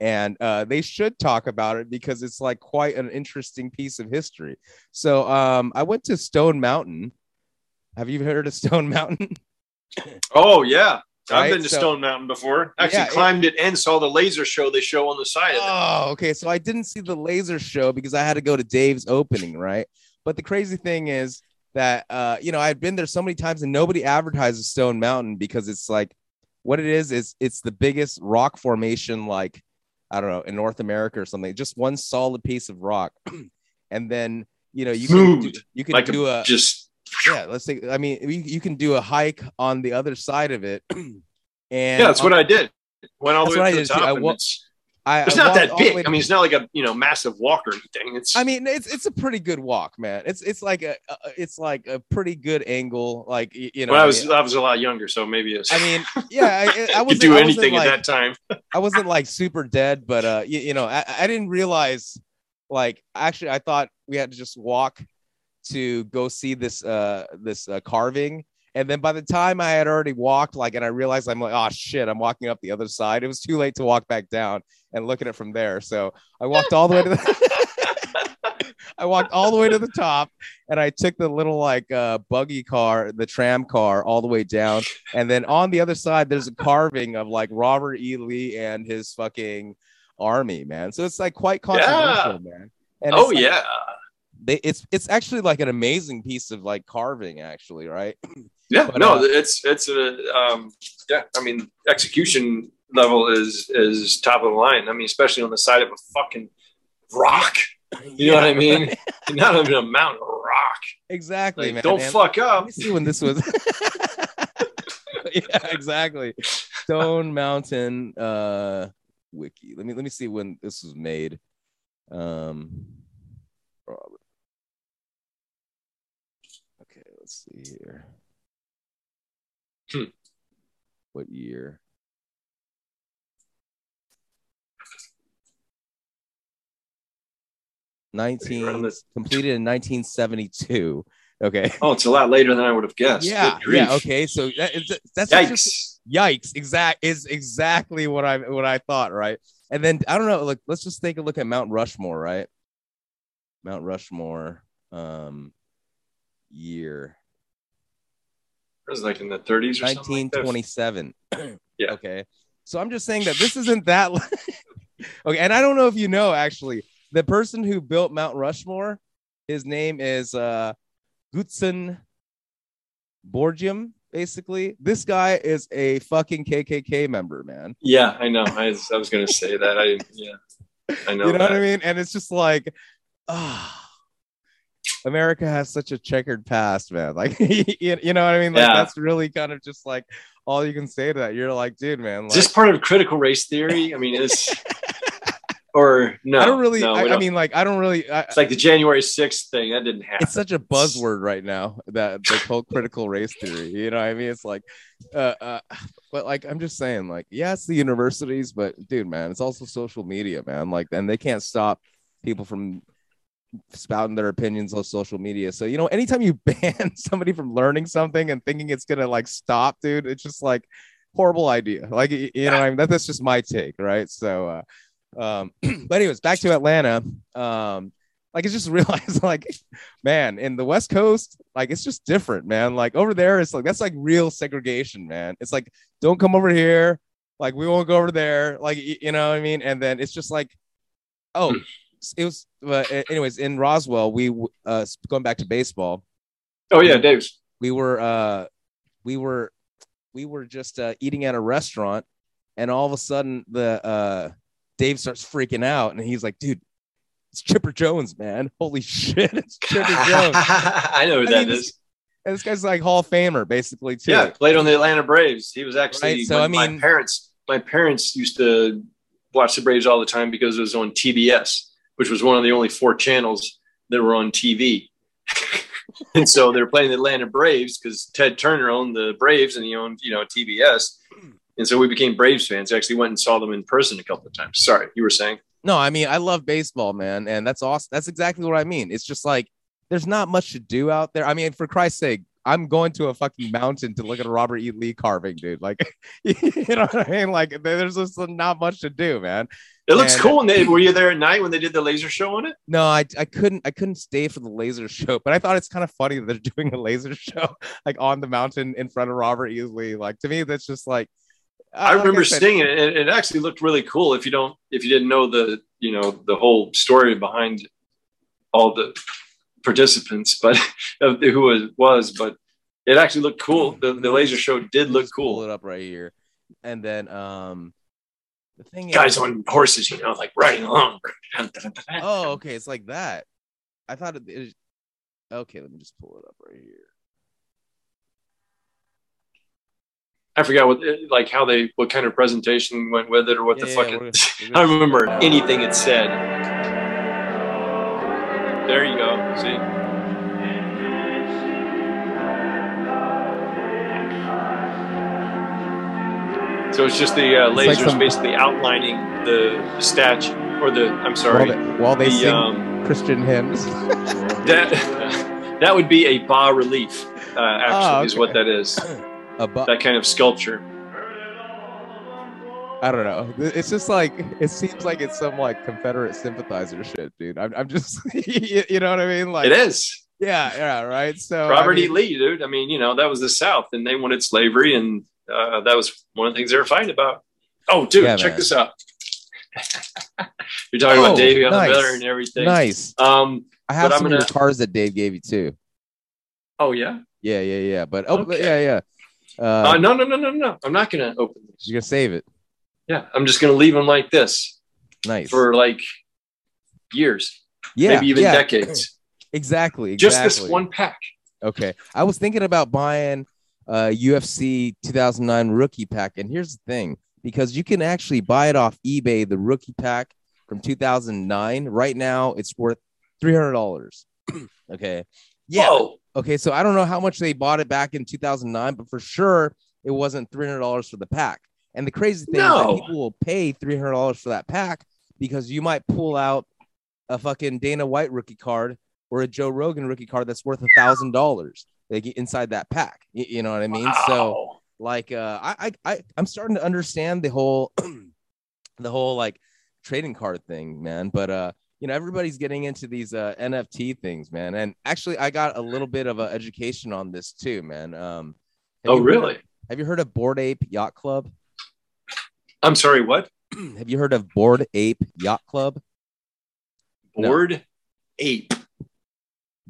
and uh, they should talk about it because it's like quite an interesting piece of history. So um, I went to Stone Mountain. Have you ever heard of Stone Mountain? Oh yeah, Right, I've been to so- Stone Mountain before. Actually, Yeah, climbed it and saw the laser show they show on the side of it. Oh, okay. So I didn't see the laser show because I had to go to Dave's opening, right? But the crazy thing is that uh, you know, I've been there so many times and nobody advertises Stone Mountain because it's like what it is is it's the biggest rock formation, like I don't know, in North America or something. Just one solid piece of rock. and then you know, you can do, you can like do a, a just yeah, let's say I mean you, you can do a hike on the other side of it. and yeah, that's what I did. Went all the way to the top. I wa- it's I, it's I not that big. I mean, it's not like a you know massive walk or anything. It's I mean, it's it's a pretty good walk, man. It's it's like a, it's like a pretty good angle. Like you know, when I I was I was a lot younger, so maybe it's. I mean, yeah, I, I wasn't do I wasn't, anything like, at that time. I wasn't like super dead, but uh, you, you know, I, I didn't realize like actually I thought we had to just walk to go see this uh this uh, carving. And then by the time I had already walked, like, and I realized I'm like, oh shit, I'm walking up the other side. It was too late to walk back down and look at it from there. So I walked all the way to the I walked all the way to the top and I took the little like uh buggy car, the tram car all the way down. And then on the other side, there's a carving of like Robert E. Lee and his fucking army, man. So it's like quite controversial, man. And oh like- yeah, they, it's it's actually like an amazing piece of like carving, actually, right? yeah. But, no, uh, it's it's a um, yeah. I mean, execution level is is top of the line. I mean, especially on the side of a fucking rock. You know what I mean? Not even a mountain, a rock. Exactly, Like, man. don't And fuck Let up. me see when this was. yeah, exactly. Stone Mountain uh wiki. Let me let me see when this was made. Um. Okay, let's see here. Hmm. What year? 19 the- completed in 1972. Okay. Oh, it's a lot later than I would have guessed. Yeah, yeah. Okay, so that is, that's Yikes. just yikes. Exact is exactly what I what I thought, right? And then I don't know. Like, let's just take a look at Mount Rushmore, right? Mount Rushmore, um, year It was like in the 30s or something. Like 1927. Yeah. Okay. So I'm just saying that this isn't that. okay, and I don't know if you know actually, the person who built Mount Rushmore, his name is uh Gutzon Borglum. Basically, this guy is a fucking KKK member, man. Yeah, I know. I was, I was going to say that. I yeah, I know. you know that. what I mean? And it's just like, ah, America has such a checkered past, man. Like, you, know what I mean? Like, Yeah. that's really kind of just like all you can say to that. You're like, dude, man. Is this part of critical race theory? I mean, is or no? I don't really. No, I, I don't. mean, like, I don't really. I, it's like the January 6th thing. That didn't happen. it's such a buzzword right now that the whole critical race theory. You know what I mean? It's like, uh, uh, but like, I'm just saying, like, yeah, it's the universities, but dude, man, it's also social media, man. Like, and they can't stop people from spouting their opinions on social media. So, you know, anytime you ban somebody from learning something and thinking it's gonna like stop, dude, it's just like, horrible idea. Like you know, I mean, that, that's just my take, right? So, uh, um, but anyways, back to Atlanta. Um, like it's just realized, like, man, in the West Coast, like it's just different, man. Like over there, it's like that's like real segregation, man. It's like don't come over here, like we won't go over there, like you know what I mean. And then it's just like, oh, it was. Uh, anyways, in Roswell, we uh going back to baseball Oh yeah, Dave's. we were uh we were we were just uh, eating at a restaurant and all of a sudden the uh dave starts freaking out and he's like dude it's chipper jones man holy shit it's chipper jones I know who I that mean, is. this- and this guy's like hall of famer basically too Yeah, played on the Atlanta Braves. He was actually Right, so, I mean- my parents. My parents used to watch the Braves all the time because it was on TBS, which was one of the only four channels that were on TV. and so they're playing the Atlanta Braves because Ted Turner owned the Braves and he owned, you know, TBS. And so we became Braves fans. Actually went and saw them in person a couple of times. Sorry, you were saying? no i mean i love baseball man and that's awesome that's exactly what i mean it's just like there's not much to do out there i mean for christ's sake i'm going to a fucking mountain to look at a robert e lee carving dude like you know what i mean like there's just not much to do man It looks And- cool. And they, were you there at night when they did the laser show on it? No, I, I couldn't I couldn't stay for the laser show, but I thought it's kind of funny that they're doing a laser show like on the mountain in front of Robert Easley. Like to me, that's just like uh, I like remember seeing it. and It actually looked really cool. If you don't, if you didn't know the, you know, the whole story behind all the participants, but who it was, but it actually looked cool. The, the laser show did look Just Pull cool. it up right here, and then um, the thing Guys is, on horses, you know, like riding along. oh, okay, it's like that. I thought it, it. Okay, let me just pull it up right here. I forgot what, like, how they, what kind of presentation went with it, or what the Yeah, fuck. yeah, it, we're I don't remember anything it said. There you go. See. So it's just the uh, like lasers some- basically outlining the statue, or the I'm While sorry, they, while they the sing um, Christian hymns. that that would be a bas relief. Uh, actually, Oh, is what that is. above, That kind of sculpture. I don't know. It's just like it seems like it's some like Confederate sympathizer shit, dude. I'm, I'm just, you know what I mean? Like, It is. yeah, yeah, right. So Robert I E. mean, Lee, dude. I mean, you know, that was the South, and they wanted slavery, and uh, that was one of the things they were fighting about. Oh, dude, Yeah, check man. this out. You're talking Oh, about Davey on nice. the better and everything. Nice. Um. I have some gonna- cars that Dave gave you too. Oh yeah. Yeah, yeah, yeah. But oh, Okay. yeah, yeah. Uh, Uh, no, no, no, no, no. I'm not gonna open this. you're gonna save it. Yeah, I'm just gonna leave them like this Nice. for like years, yeah, maybe even yeah. decades. Exactly. Just this one pack. Okay. I was thinking about buying uh UFC 2009 rookie pack, and here's the thing: because you can actually buy it off eBay, the rookie pack from 2009. Right now, it's worth three hundred dollars. okay. Yeah. Whoa. Okay, so I don't know how much they bought it back in 2009, but for sure it wasn't $300 for the pack. And the crazy thing is that people will pay $300 for that pack because you might pull out a fucking Dana White rookie card or a Joe Rogan rookie card that's worth a thousand dollars like inside that pack. You, you know what I mean? So like uh I, I I I'm starting to understand the whole the whole like trading card thing, man. But uh you know everybody's getting into these uh NFT things, man. And actually I got a little bit of an education on this too, man. Um Oh, you heard of- really? have you heard of Bored Ape Yacht Club? I'm sorry. What? have you heard of Bored Ape Yacht Club? No. Board ape.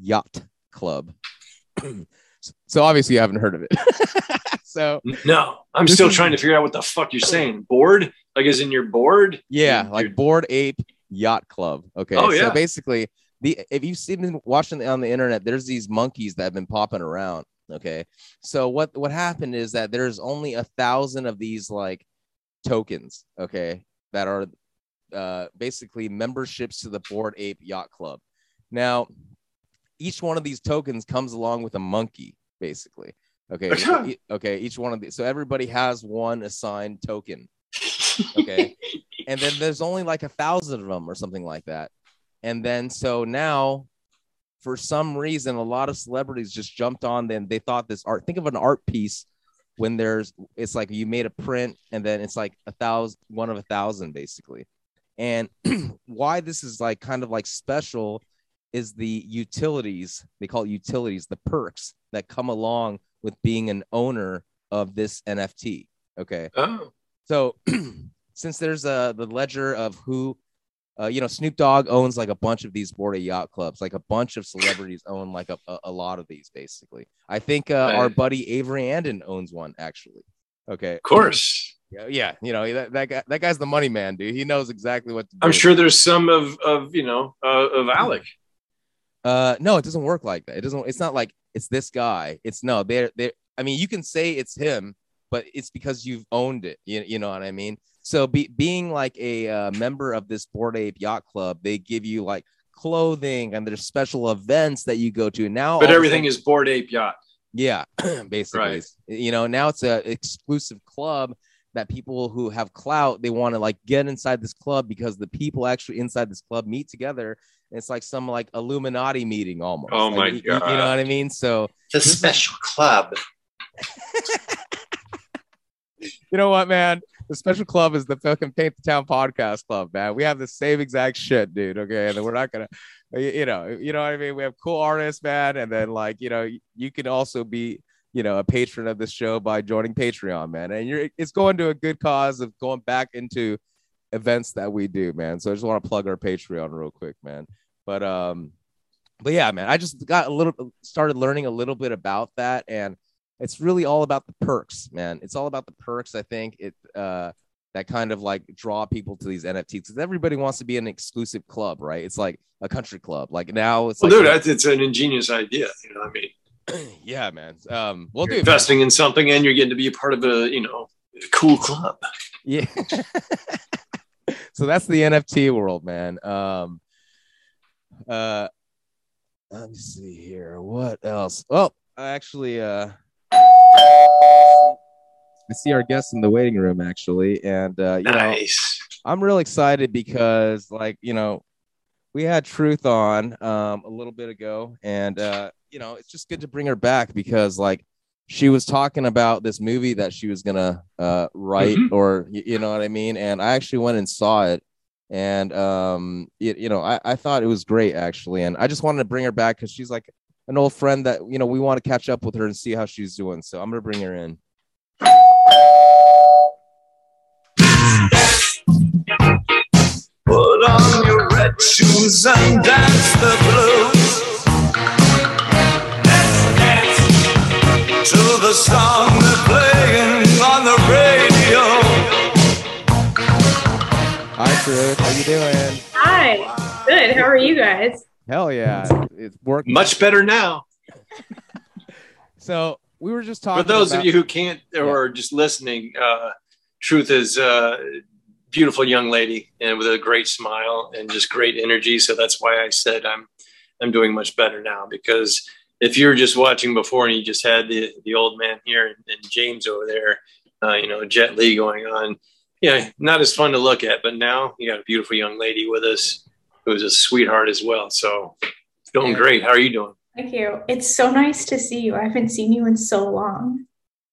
Yacht Club. so obviously you haven't heard of it. so No, I'm still is- trying to figure out what the fuck you're saying. Board? Like, as in your board? Yeah, You're- like Bored Ape Yacht Club. Okay. Oh, yeah. So basically, the if you've seen been watching on the internet, there's these monkeys that have been popping around. Okay. So what what happened is that there's only a thousand of these like tokens. Okay, that are uh, basically memberships to the Bored Ape Yacht Club. Now, each one of these tokens comes along with a monkey, basically. Okay. okay. Each one of these. So everybody has one assigned token okay and then there's only like a thousand of them or something like that and then so now for some reason a lot of celebrities just jumped on them they thought this art think of an art piece when there's it's like you made a print and then it's like a thousand one of a thousand basically. And why this is like kind of like special is the utilities they call it utilities the perks that come along with being an owner of this nft okay? Oh, so since there's a the ledger of who uh, you know snoop dogg owns like a bunch of these board yacht clubs like a bunch of celebrities own like a, a, a lot of these basically i think uh, our buddy avery andon owns one actually okay of course. yeah, yeah, you know that, that guy. That guy's the money man, dude. He knows exactly what to do. I'm sure there's some of of you know uh, of Alec. Uh, no, it doesn't work like that. It doesn't. It's not like it's this guy. It's no. They're they. I mean, you can say it's him, but it's because you've owned it. You, you know what I mean? So be, being like a uh, member of this Bored Ape Yacht Club, they give you like clothing and there's special events that you go to. Now, But all of a everything sudden- is board ape yacht. Yeah, basically. Right. You know, now it's a exclusive club that people who have clout they want to like get inside this club because the people actually inside this club meet together. And it's like some like Illuminati meeting almost. Oh Like, my you- you- You know what I mean? So The is- special club. you know what, man? The special club is the fucking Paint the Town podcast club, man. We have the same exact shit, dude. Okay, and we're not gonna, you you know, you know what I mean. We have cool artists, man, and then like you know, you can also be, you know, a patron of this show by joining Patreon, man. And you're, it's going to a good cause of going back into events that we do, man. So I just want to plug our Patreon real quick, man. But um, but yeah, man, I just got a little started learning a little bit about that and it's really all about the perks, man. It's all about the perks. I think it uh, that kind of like draw people to these NFTs because everybody wants to be an exclusive club, right? It's like a country club. Like now, it's Well, like dude, that's, it's an ingenious idea. You know, what I mean, yeah, man. Um, we'll you're do it, man. investing in something, and you're getting to be a part of a you know cool club. Yeah. so that's the NFT world, man. Um, uh, let me see here. What else? Oh, I actually, uh, I see our guests in the waiting room actually, and uh, you know, I'm real excited because, like, you know, we had Truth on um, a little bit ago, and uh, you know, it's just good to bring her back because, like, she was talking about this movie that she was gonna uh, write, Mhm. or y- you know what I mean. And I actually went and saw it, and um, you, you know, I, I thought it was great actually, and I just wanted to bring her back because she's like an old friend that you know we want to catch up with her and see how she's doing. So I'm gonna bring her in. Put on your red shoes and dance the blues. Dance, dance to the song they're playing on the radio. Hi, Truth. How you doing? Hi. Good. How are you guys? Hell yeah, it's working. Much better now. So we were just talking. For those about- of you who can't or are just listening, uh, Truth is a beautiful young lady and with a great smile and just great energy. So that's why I said I'm I'm doing much better now because if you were just watching before and you just had the the old man here and, and James over there, uh, you know, Jet Li going on, yeah, not as fun to look at. But now you got a beautiful young lady with us who's a sweetheart as well. So it's going great. How are you doing? Thank you. It's so nice to see you. I haven't seen you in so long.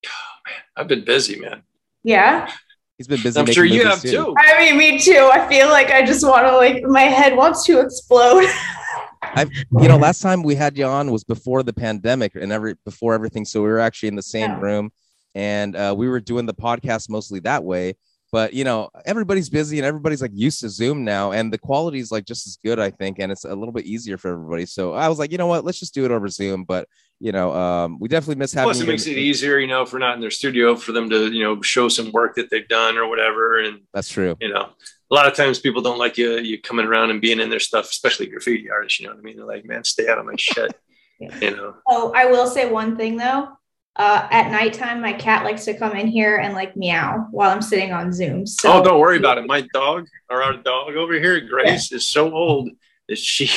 I've been busy, man. Yeah. He's been busy. I'm sure you movies have too. I mean, me too. I feel like I just want to, like, my head wants to explode. I've, you know, last time we had you on was before the pandemic and every before everything. So we were actually in the same Yeah. room, and uh, we were doing the podcast mostly that way. But you know, everybody's busy and everybody's like used to Zoom now, and the quality is like just as good, I think, and it's a little bit easier for everybody. So I was like, you know what, let's just do it over Zoom. But you know, um, we definitely miss having. Plus, it makes it easier, you know, if we're not in their studio for them to, you know, show some work that they've done or whatever. And That's true. you know, a lot of times people don't like you you coming around and being in their stuff, especially graffiti artists. You know what I mean? They're like, man, stay out of my shit. Yeah. You know, Oh, I will say one thing though. Uh, at nighttime, my cat likes to come in here and like meow while I'm sitting on Zoom. So oh, don't worry about it. My dog or our dog over here, Grace, is so old that she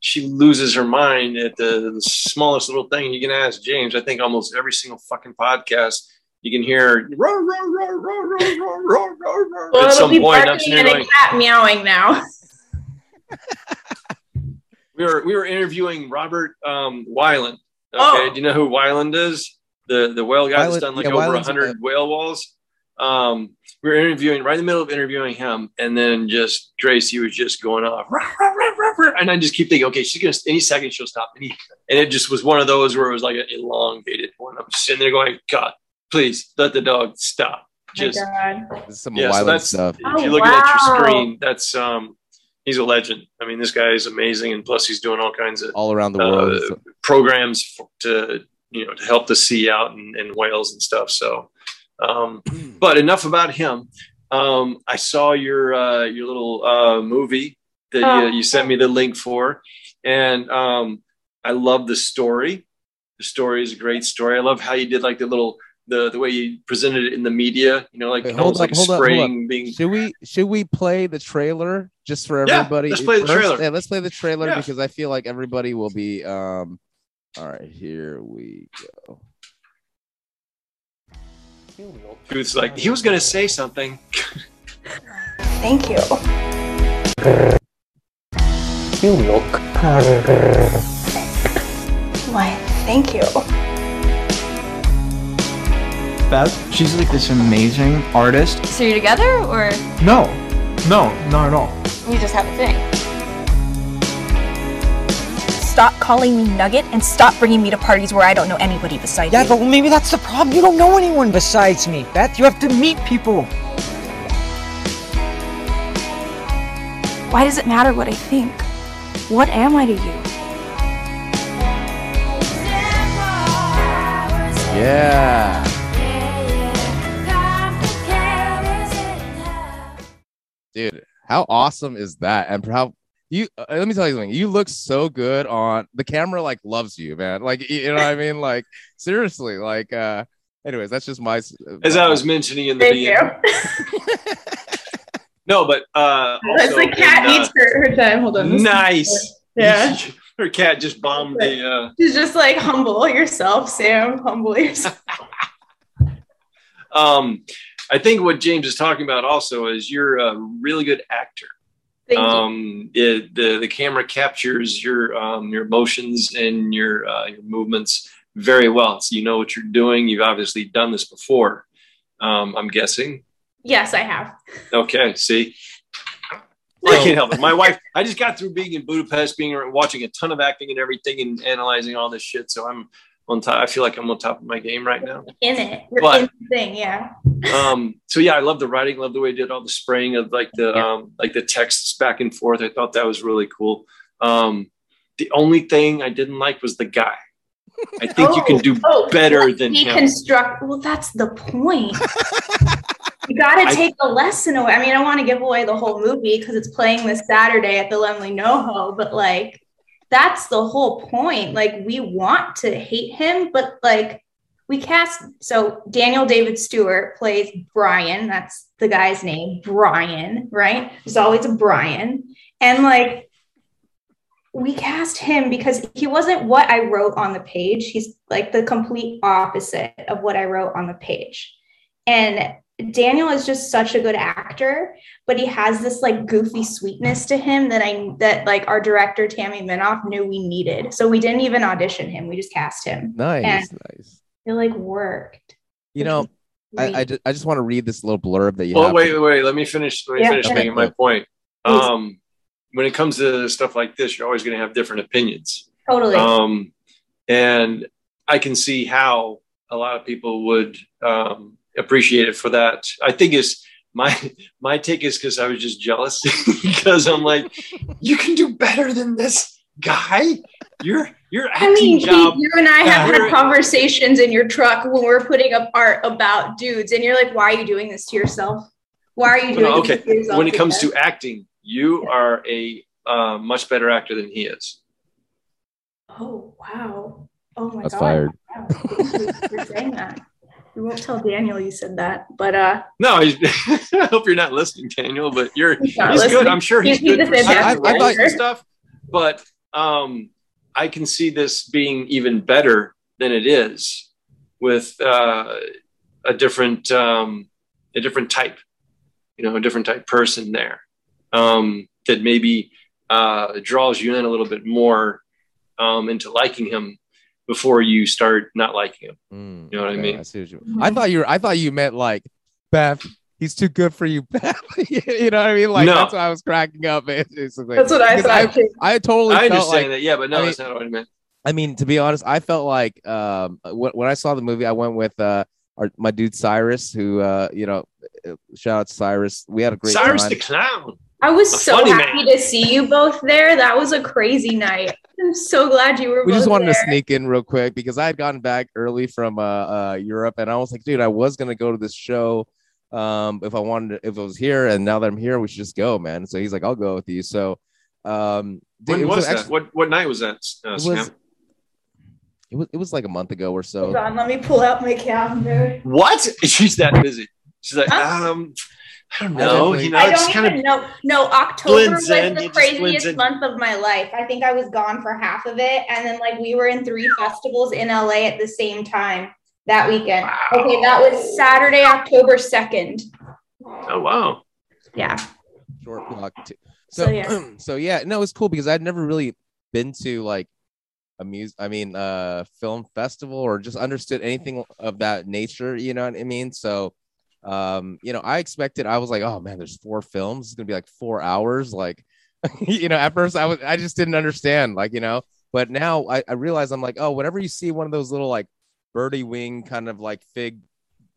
she loses her mind at the, the smallest little thing. You can ask James. I think almost every single fucking podcast. You can hear Well, at some point. I'm sitting a cat meowing now. we were we were interviewing Robert um, Wyland. Okay, Oh. do you know who Wyland is? The the whale guy that's done like yeah, over a Wyland's, hundred uh, whale walls. Um, we were interviewing right in the middle of interviewing him, and then just Gracie was just going off, "Rah, rah, rah, rah, rah," and I just keep thinking, okay, she's gonna any second she'll stop, any, and it just was one of those where it was like an elongated one. I'm just sitting there going, God, please let the dog stop. Just my God. This is some yeah, so wild that's stuff. if you're Oh, looking at your screen, that's um, he's a legend. I mean, this guy is amazing, and plus he's doing all kinds of all around the uh, world. So- programs f- to you know to help the sea out and, and whales and stuff. So, um, but enough about him. Um, I saw your uh, your little uh, movie that Oh. you, you sent me the link for, and um, I love the story. The story is a great story. I love how you did like the little the the way you presented it in the media. You know, like Wait, hold up, like hold up, hold spraying being. Should we should we play the trailer just for Yeah, everybody? let's play the first? trailer. Yeah, let's play the trailer Yeah. because I feel like everybody will be um all right, here we go. Booth's like he was going to say something. Thank you. You look Why, thank you. Beth, she's like this amazing artist. So you're together or No, no, not at all. you just have a thing? Calling me Nugget and stop bringing me to parties where I don't know anybody besides Yeah, you. but maybe that's the problem. You don't know anyone besides me, Beth. You have to meet people. Why does it matter what I think? What am I to you? Yeah. Dude, how awesome is that? And how you uh, let me tell you something. You look so good on the camera like loves you, man. Like you know what I mean? Like seriously, like uh anyways, that's just my As I was mentioning in the Thank you. No, but uh, That's also the cat in, uh, needs her, her time. Hold on. Nice. Yeah. Her cat just bombed the. Uh, She's just like humble yourself, Sam. Humble yourself. um, I think what James is talking about also is you're a really good actor. Thank um, it, the the camera captures your um, your emotions and your uh, your movements very well. So you know what you're doing. You've obviously done this before. Um, I'm guessing. Yes, I have. Okay, see. I can't help it. My wife, I just got through being in Budapest, being watching a ton of acting and everything and analyzing all this shit. So I'm on top. I feel like I'm on top of my game right now. In it. You're But- in the thing, yeah. Um, so yeah, I love the writing, love the way he did all the spraying of like the um, like the texts back and forth. I thought that was really cool. Um, the only thing I didn't like was the guy. I think you can do Oh, better than him. deconstruct. Well, that's the point. you got to take a lesson away. I mean, I don't want to give away the whole movie because it's playing this Saturday at the Laemmle NoHo, but like, that's the whole point. Like, we want to hate him, but like, we cast. So Daniel David Stewart plays Brian. That's the guy's name, Brian. Right? There's always a Brian, and like we cast him because he wasn't what I wrote on the page. He's like the complete opposite of what I wrote on the page. And Daniel is just such a good actor, but he has this like goofy sweetness to him that I that like our director Tammy Minoff knew we needed. So we didn't even audition him. We just cast him. Nice, And nice. it like worked. You know, I, I just I just want to read this little blurb that you. Well, wait, wait, wait. Let me finish. Let me yeah, finish making my point. Um, when it comes to stuff like this, you're always going to have different opinions. Totally. Um, and I can see how a lot of people would um, appreciate it for that. I think is my my take is because I was just jealous because I'm like, you can do better than this guy. Your your I acting I mean, job. Keith, you and I have You're- had conversations in your truck when we're putting up art about dudes, and you're like, "Why are you doing this to yourself? Why are you doing No, this okay. to yourself?" When it comes to acting, you are a uh, much better actor than he is. oh wow, oh my That's god, fired. Wow. Thank you for saying that. We won't tell Daniel you said that, but uh, No, I hope you're not listening, Daniel. But you're He's he's, good. I'm sure he's, He's- good for fantastic certain roles actor. stuff. But um, I can see this being even better than it is with uh, a different um, a different type, you know, a different type person there um, that maybe uh, draws you in a little bit more um, into liking him. Before you start not liking him. Mm, You know what I mean? I see what you. I thought you were. I thought you meant like Beth. He's too good for you, Beth. you know what I mean? Like No. that's why I was cracking up. basically. That's what I Because thought too. I totally. I felt understand like, that, yeah, but no, I mean- that's not what I meant. I mean, to be honest, I felt like um, when, when I saw the movie, I went with uh, our, my dude Cyrus, who uh, you know, uh, shout out to Cyrus. We had a great Cyrus time. the clown. I was so funny happy to see you both there. That was a crazy night. I'm so glad you were. we just both wanted to sneak in real quick because I had gotten back early from uh, uh, Europe, and I was like, dude, I was gonna go to this show um, if I wanted, to, if it was here, and now that I'm here, we should just go, man. So he's like, I'll go with you. So, um, dude, When it was, that? actually- What what night was that? Uh, It was, it was it was like a month ago or so. Hold on, let me pull out my calendar. What? She's that busy. She's like, Huh? um, I don't know. definitely- You know, I it's don't kind even of know. No, October was blends in, the it craziest month of my life. I think I was gone for half of it, and then like we were in three festivals in LA at the same time that weekend. Okay, that was Saturday, October second. oh wow. Yeah. short block too. So, So, yeah. so yeah, no, it's cool because I'd never really been to like a mus I mean, uh, film festival or just understood anything of that nature. You know what I mean? So, um, you know, I expected. I was like, oh man, there's four films. It's gonna be like four hours. Like, you know, at first I was, I just didn't understand. Like, you know, but now I, I realize I'm like, oh, whenever you see one of those little like birdie wing kind of like fig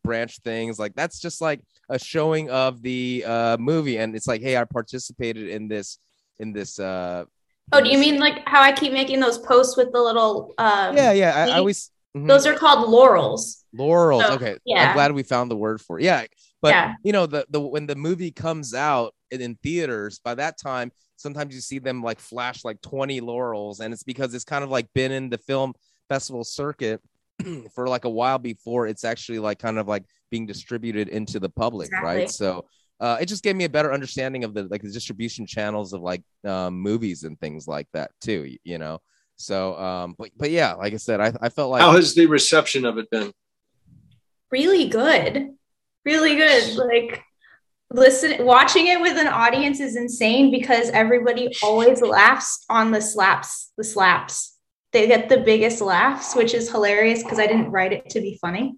branch things like that's just like a showing of the uh movie and it's like hey i participated in this in this uh Oh, do you mean like how I keep making those posts with the little? Um, yeah yeah i, I always mhm. Those are called laurels. laurels so, okay yeah. i'm glad we found the word for it yeah but Yeah. you know the the when the movie comes out in, in theaters by that time sometimes you see them like flash like 20 laurels and it's because it's kind of like been in the film festival circuit for like a while before it's actually like kind of like being distributed into the public right so uh, it just gave me a better understanding of the like the distribution channels of like um, movies and things like that too you know so um but but yeah like i said i, I felt like How has the reception of it been? really good. Really good. Like listen watching it with an audience is insane because everybody always laughs on the slaps the slaps. They get the biggest laughs which is hilarious because i didn't write it to be funny.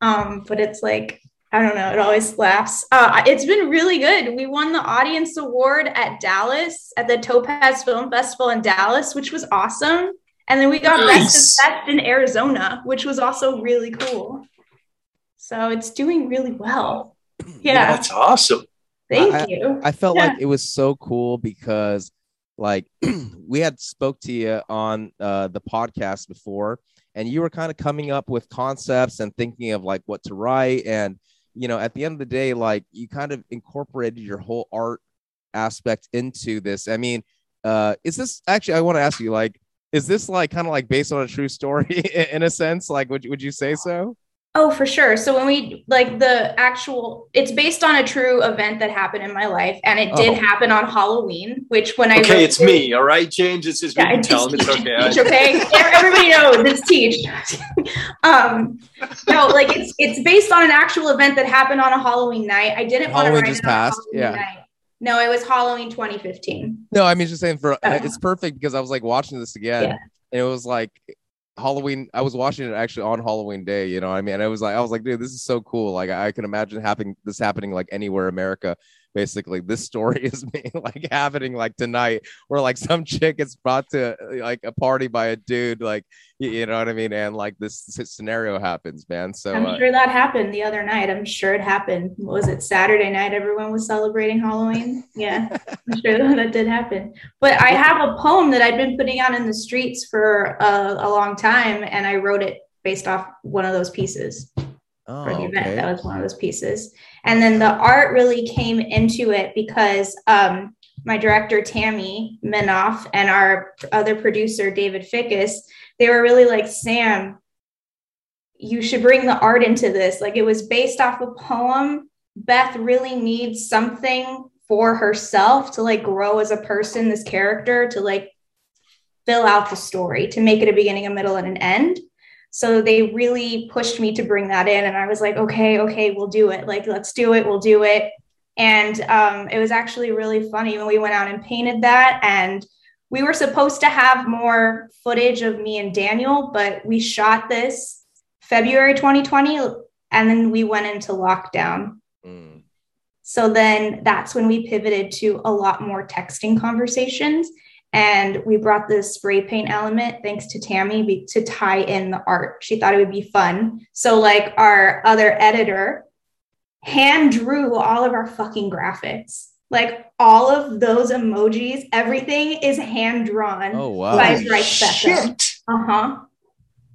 Um but it's like i don't know it always laughs uh it's been really good we won the audience award at dallas at the topaz film festival in dallas which was awesome and then we got Nice. best of best in arizona which was also really cool so it's doing really well. Yeah. That's awesome. Thank I- you. I felt Yeah. like it was so cool because like we had spoke to you on uh, the podcast before and you were kind of coming up with concepts and thinking of like what to write and you know at the end of the day like you kind of incorporated your whole art aspect into this. I mean uh is this actually i want to ask you like is this like kind of like based on a true story in a sense? Like would, would you say so Oh, for sure. So when we like the actual, it's based on a true event that happened in my life, and it did Oh. happen on Halloween. Which when I Okay, it's it- me. All right, James. It's just Yeah, me. it's Tell him it's okay. Teach, okay, everybody knows it's teach. um, no, like it's it's based on an actual event that happened on a Halloween night. I didn't want to Halloween just it passed, Halloween yeah. night. No, it was Halloween 2015. No, I mean just saying for Oh. it's perfect because I was like watching this again Yeah. and it was like Halloween. I was watching it actually on Halloween day, you know what I mean? I was like I was like, dude, this is so cool. Like I can imagine happening this happening like anywhere America. Basically, this story is me like happening like tonight, where like some chick is brought to like a party by a dude, like you, know what I mean, and like this, s- scenario happens, man. So I'm uh, sure that happened the other night. I'm sure it happened. What was it Saturday night? Everyone was celebrating Halloween. Yeah, I'm sure that did happen. But I have a poem that I've been putting out in the streets for a, a long time, and I wrote it based off one of those pieces oh, for the event. okay. That was one of those pieces. And then the art really came into it because um, my director, Tammy Minoff, and our other producer, David Fickus, they were really like, Sam, you should bring the art into this. Like it was based off a poem. Beth really needs something for herself to like grow as a person, this character, to like fill out the story, to make it a beginning, a middle, and an end. So they really pushed me to bring that in. And I was like, okay, okay, we'll do it. Like, let's do it. We'll do it. And um, it was actually really funny when we went out and painted that. And we were supposed to have more footage of me and Daniel, but we shot this February 2020 and then we went into lockdown. Mm. So then that's when we pivoted to a lot more texting conversations. And we brought this spray paint element, thanks to Tammy, be- to tie in the art. She thought it would be fun. So, like, our other editor hand drew all of our fucking graphics. Like, all of those emojis, everything is hand drawn Oh, wow. by Holy Bryce Beckham. Uh huh.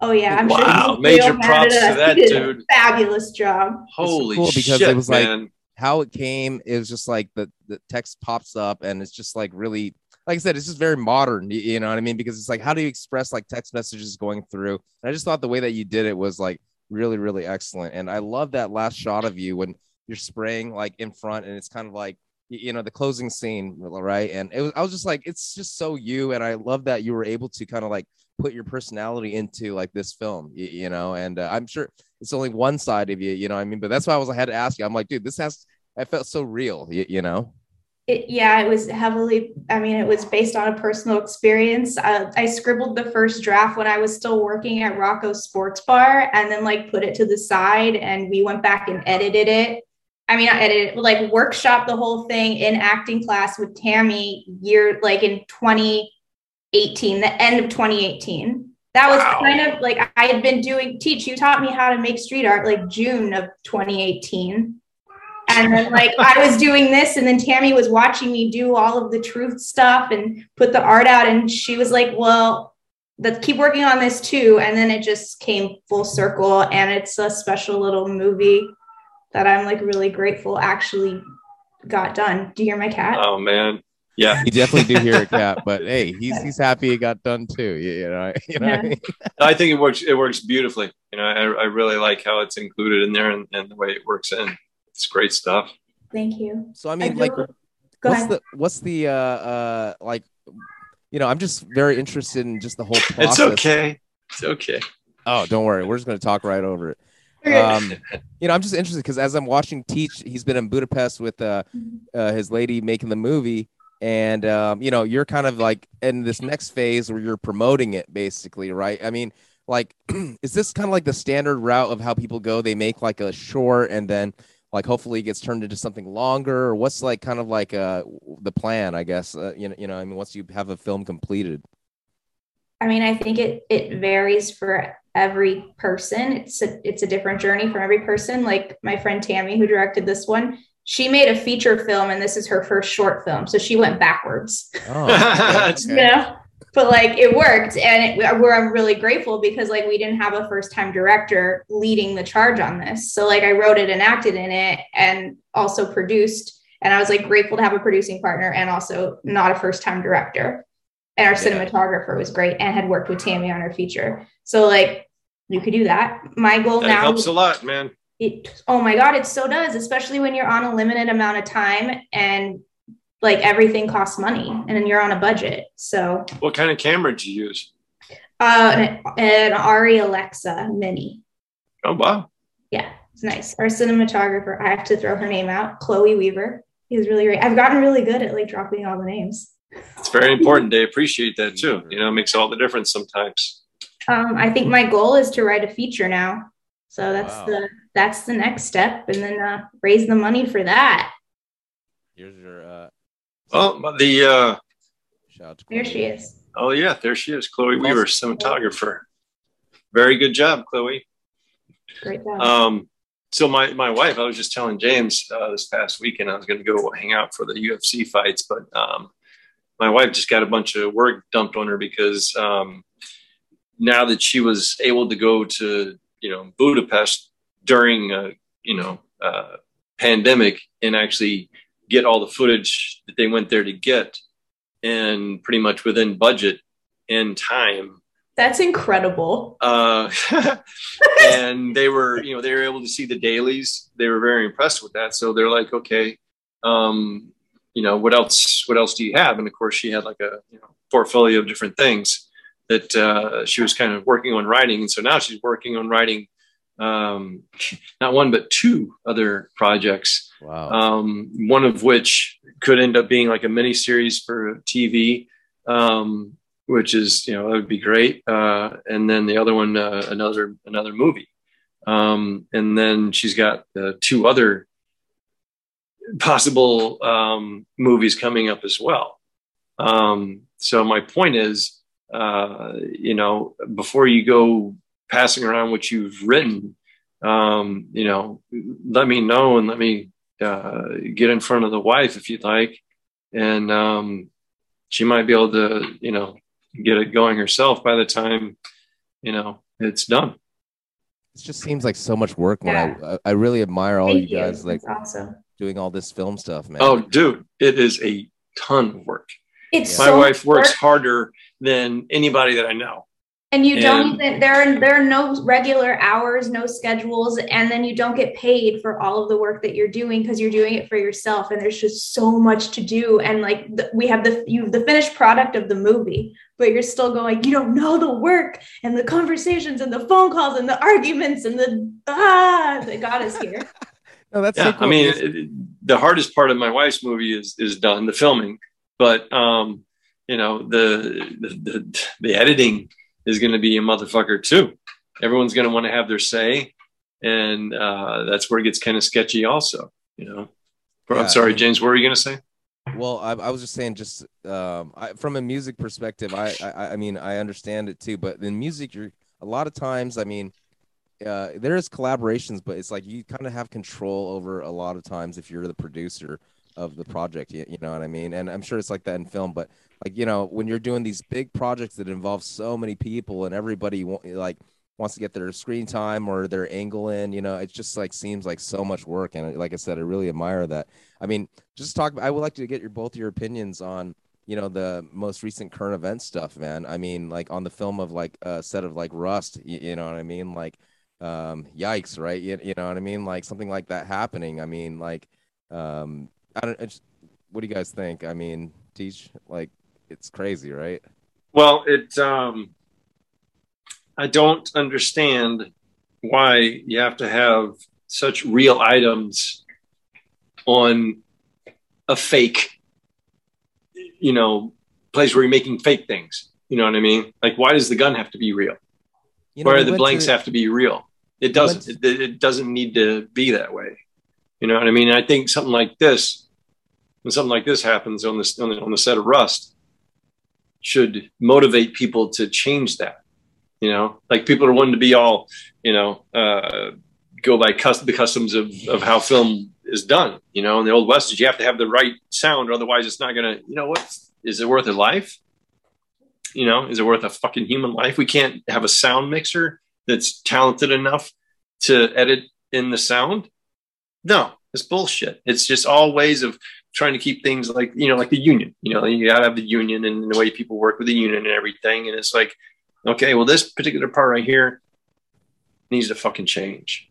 Oh, yeah. I'm sure Wow, he's major real props to that He did a dude. Fabulous job. Holy cool because shit, it was man. like how it came. It was just like the the text pops up and it's just like really, like I said, it's just very modern. You know what I mean? Because it's like how do you express like text messages going through? And I just thought the way that you did it was like really really excellent. And I love that last shot of you when you're spraying like in front and it's kind of like you know the closing scene right and it was i was just like it's just so you and i love that you were able to kind of like put your personality into like this film you, you know and uh, i'm sure it's only one side of you you know i mean but that's why i was i had to ask you i'm like dude this has i felt so real you, you know It, yeah, it was heavily, I mean, it was based on a personal experience. Uh, I scribbled the first draft when I was still working at Rocco Sports Bar and then like put it to the side and we went back and edited it. I mean, I edited, like workshop the whole thing in acting class with Tammy year, like in 2018, the end of 2018. That was kind of like I had been doing, teach, you taught me how to make street art like June of 2018 and then like I was doing this, and then Tammy was watching me do all of the truth stuff and put the art out, and she was like, "Well, let's keep working on this too." And then it just came full circle, and it's a special little movie that I'm like really grateful actually got done. Do you hear my cat? Oh man, yeah. you definitely do hear a cat but hey he's he's happy it got done too you, you know you know what I mean? I think it works. It works beautifully. You know, I, I really like how it's included in there and, and the way it works in. It's great stuff. Thank you. So I mean, do- like, what's ahead. the what's the uh uh like, you know, I'm just very interested in just the whole process. It's okay. It's okay. Oh, don't worry, we're just gonna talk right over it. Um, you know, I'm just interested because as I'm watching Teach, he's been in Budapest with uh, uh his lady making the movie, and um, you know, you're kind of like in this next phase where you're promoting it, basically, right? I mean, like, is this kind of like the standard route of how people go? They make like a short, and then like hopefully it gets turned into something longer, or what's like kind of like uh the plan? I guess uh, you know, you know, I mean, once you have a film completed. I mean, I think it it varies for every person. It's a it's a different journey for every person. Like my friend Tammy, who directed this one, she made a feature film, and this is her first short film, so she went backwards. Oh, You know, but like it worked, and it, we're I'm really grateful because like we didn't have a first time director leading the charge on this. So like I wrote it and acted in it, and also produced. And I was like grateful to have a producing partner and also not a first time director and our cinematographer was great and had worked with Tammy on her feature. So like you could do that. My goal That now helps a lot, man. it oh my god, it so does, especially when you're on a limited amount of time and like everything costs money and then you're on a budget. So What kind of camera do you use? uh an, an ARRI Alexa mini. Oh wow. Yeah, it's nice. Our cinematographer, I have to throw her name out, Chloe Weaver. He's really great. I've gotten really good at like dropping all the names. It's very important. They appreciate that too. You know, it makes all the difference sometimes. Um, I think my goal is to write a feature now. So that's Wow. the that's the next step, and then uh, raise the money for that. Here's your uh, Well, the uh, shout out to There she is. oh yeah, there she is, Chloe Weaver, cinematographer. Very good job, Chloe. Great job. Um, so my my wife, I was just telling James uh, this past weekend I was going to go hang out for the UFC fights, but um, my wife just got a bunch of work dumped on her because um, now that she was able to go to you know Budapest during a, you know uh, pandemic and actually get all the footage that they went there to get, and pretty much within budget and time That's incredible. uh, and they were, you know, they were able to see the dailies. They were very impressed with that. So they're like, okay, um, you know, what else? What else do you have? And of course, she had like a you know, portfolio of different things that uh, she was kind of working on writing. And so now she's working on writing um, not one but two other projects. Wow. Um, one of which could end up being like a mini series for TV um, which is you know that would be great. Uh, and then the other one, uh, another another movie. Um, and then she's got uh, two other possible um, movies coming up as well. Um, so my point is, uh, you know, before you go passing around what you've written, um, you know, let me know and let me uh, get in front of the wife if you'd like, and um, she might be able to, you know, get it going herself by the time, you know, it's done. It just seems like so much work when Yeah. I, I I really admire all Thank you guys like awesome. doing all this film stuff, man. Oh, dude, it is a ton of work. It's My so wife works work. harder than anybody that I know. And you don't even there are there are no regular hours, no schedules, and then you don't get paid for all of the work that you're doing because you're doing it for yourself. And there's just so much to do. And like the, we have the you have the finished product of the movie, but you're still going. You don't know the work and the conversations and the phone calls and the arguments and the ah that got us here. No, that's yeah, so cool. I mean, it- the hardest part of my wife's movie is is done, the filming, but um, you know, the the the, the editing is going to be a motherfucker too. Everyone's going to want to have their say, and uh, that's where it gets kind of sketchy, also. You know, Yeah, I'm sorry, James. What were you going to say? Well, I, I was just saying, just um, I, from a music perspective, I, I, I mean, I understand it too. But in music, you're a lot of times, I mean, uh, there is collaborations, but it's like you kind of have control over a lot of times if you're the producer of the project. You, you know what I mean? And I'm sure it's like that in film, but like you know, when you're doing these big projects that involve so many people and everybody like wants to get their screen time or their angle in, you know, it just like seems like so much work. And like I said, I really admire that. I mean, just talk. I would like to get your both your opinions on you know the most recent current event stuff, man. I mean, like on the film of like a set of like Rust. You, you know what I mean? Like, um, yikes, right? You, you know what I mean? Like something like that happening. I mean, like, um, I don't. It's, what do you guys think? I mean, teach like it's crazy, right? Well, it. Um, I don't understand why you have to have such real items on a fake, you know, place where you're making fake things. You know what I mean? Like, why does the gun have to be real? You know, why do the blanks to- have to be real? It doesn't. It, it doesn't need to be that way. You know what I mean? I think something like this, when something like this happens on this on the, on the set of Rust, should motivate people to change that. You know, like people are wanting to be all, you know, uh, go by cus- the customs of of how film is done. You know, in the old west, you have to have the right sound, or otherwise, it's not gonna. You know what? Is it worth a life? You know, is it worth a fucking human life? We can't have a sound mixer that's talented enough to edit in the sound. No, it's bullshit. It's just all ways of trying to keep things like you know, like the union. You know, you gotta have the union and the way people work with the union and everything. And it's like, okay, well, this particular part right here needs to fucking change.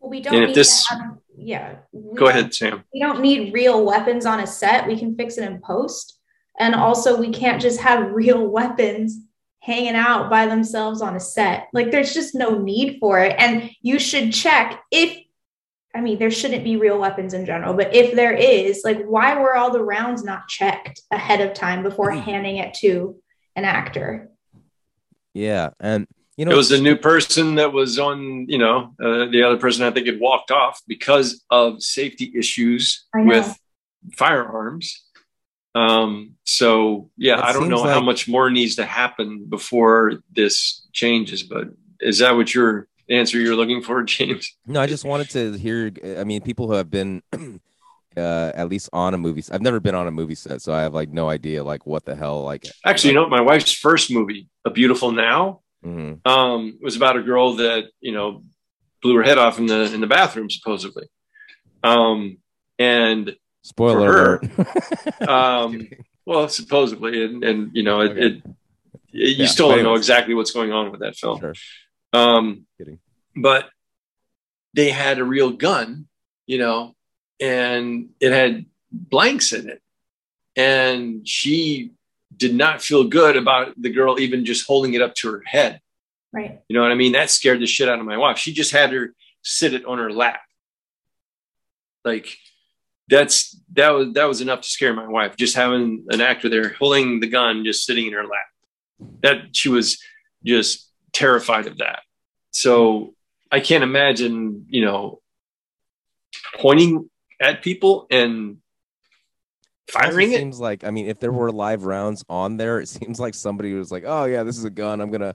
Well, we don't And if need this- to have, yeah. Go ahead, Sam. We don't need real weapons on a set. We can fix it in post. And also, we can't just have real weapons hanging out by themselves on a set. Like, there's just no need for it. And you should check if, I mean, there shouldn't be real weapons in general, but if there is, like, why were all the rounds not checked ahead of time before handing it to an actor? Yeah, and you know, it was a new person that was on, you know, uh, the other person I think had walked off because of safety issues with firearms. Um, so yeah, It I don't know seems how much more needs to happen before this changes, but is that what your answer you're looking for, James? No, I just wanted to hear. I mean, people who have been uh, at least on a movie. I've never been on a movie set, so I have like no idea like what the hell like. Actually, you know, my wife's first movie, A Beautiful Now, Mhm. um, was about a girl that you know blew her head off in the in the bathroom supposedly, um, and Spoiler her, um, well, supposedly, and and you know, it, Okay. it, it- you Yeah, still don't know exactly what's going on with that film. Sure. Um, Kidding. but they had a real gun, you know, and it had blanks in it, and she did not feel good about the girl even just holding it up to her head. Right. You know what I mean? That scared the shit out of my wife. She just had her sit it on her lap. Like that's that was that was enough to scare my wife. Just having an actor there holding the gun, just sitting in her lap. That she was just terrified of that. So I can't imagine, you know, pointing at people and firing it it. seems like I mean, if there were live rounds on there, it seems like somebody was like, "Oh yeah, this is a gun. I'm gonna,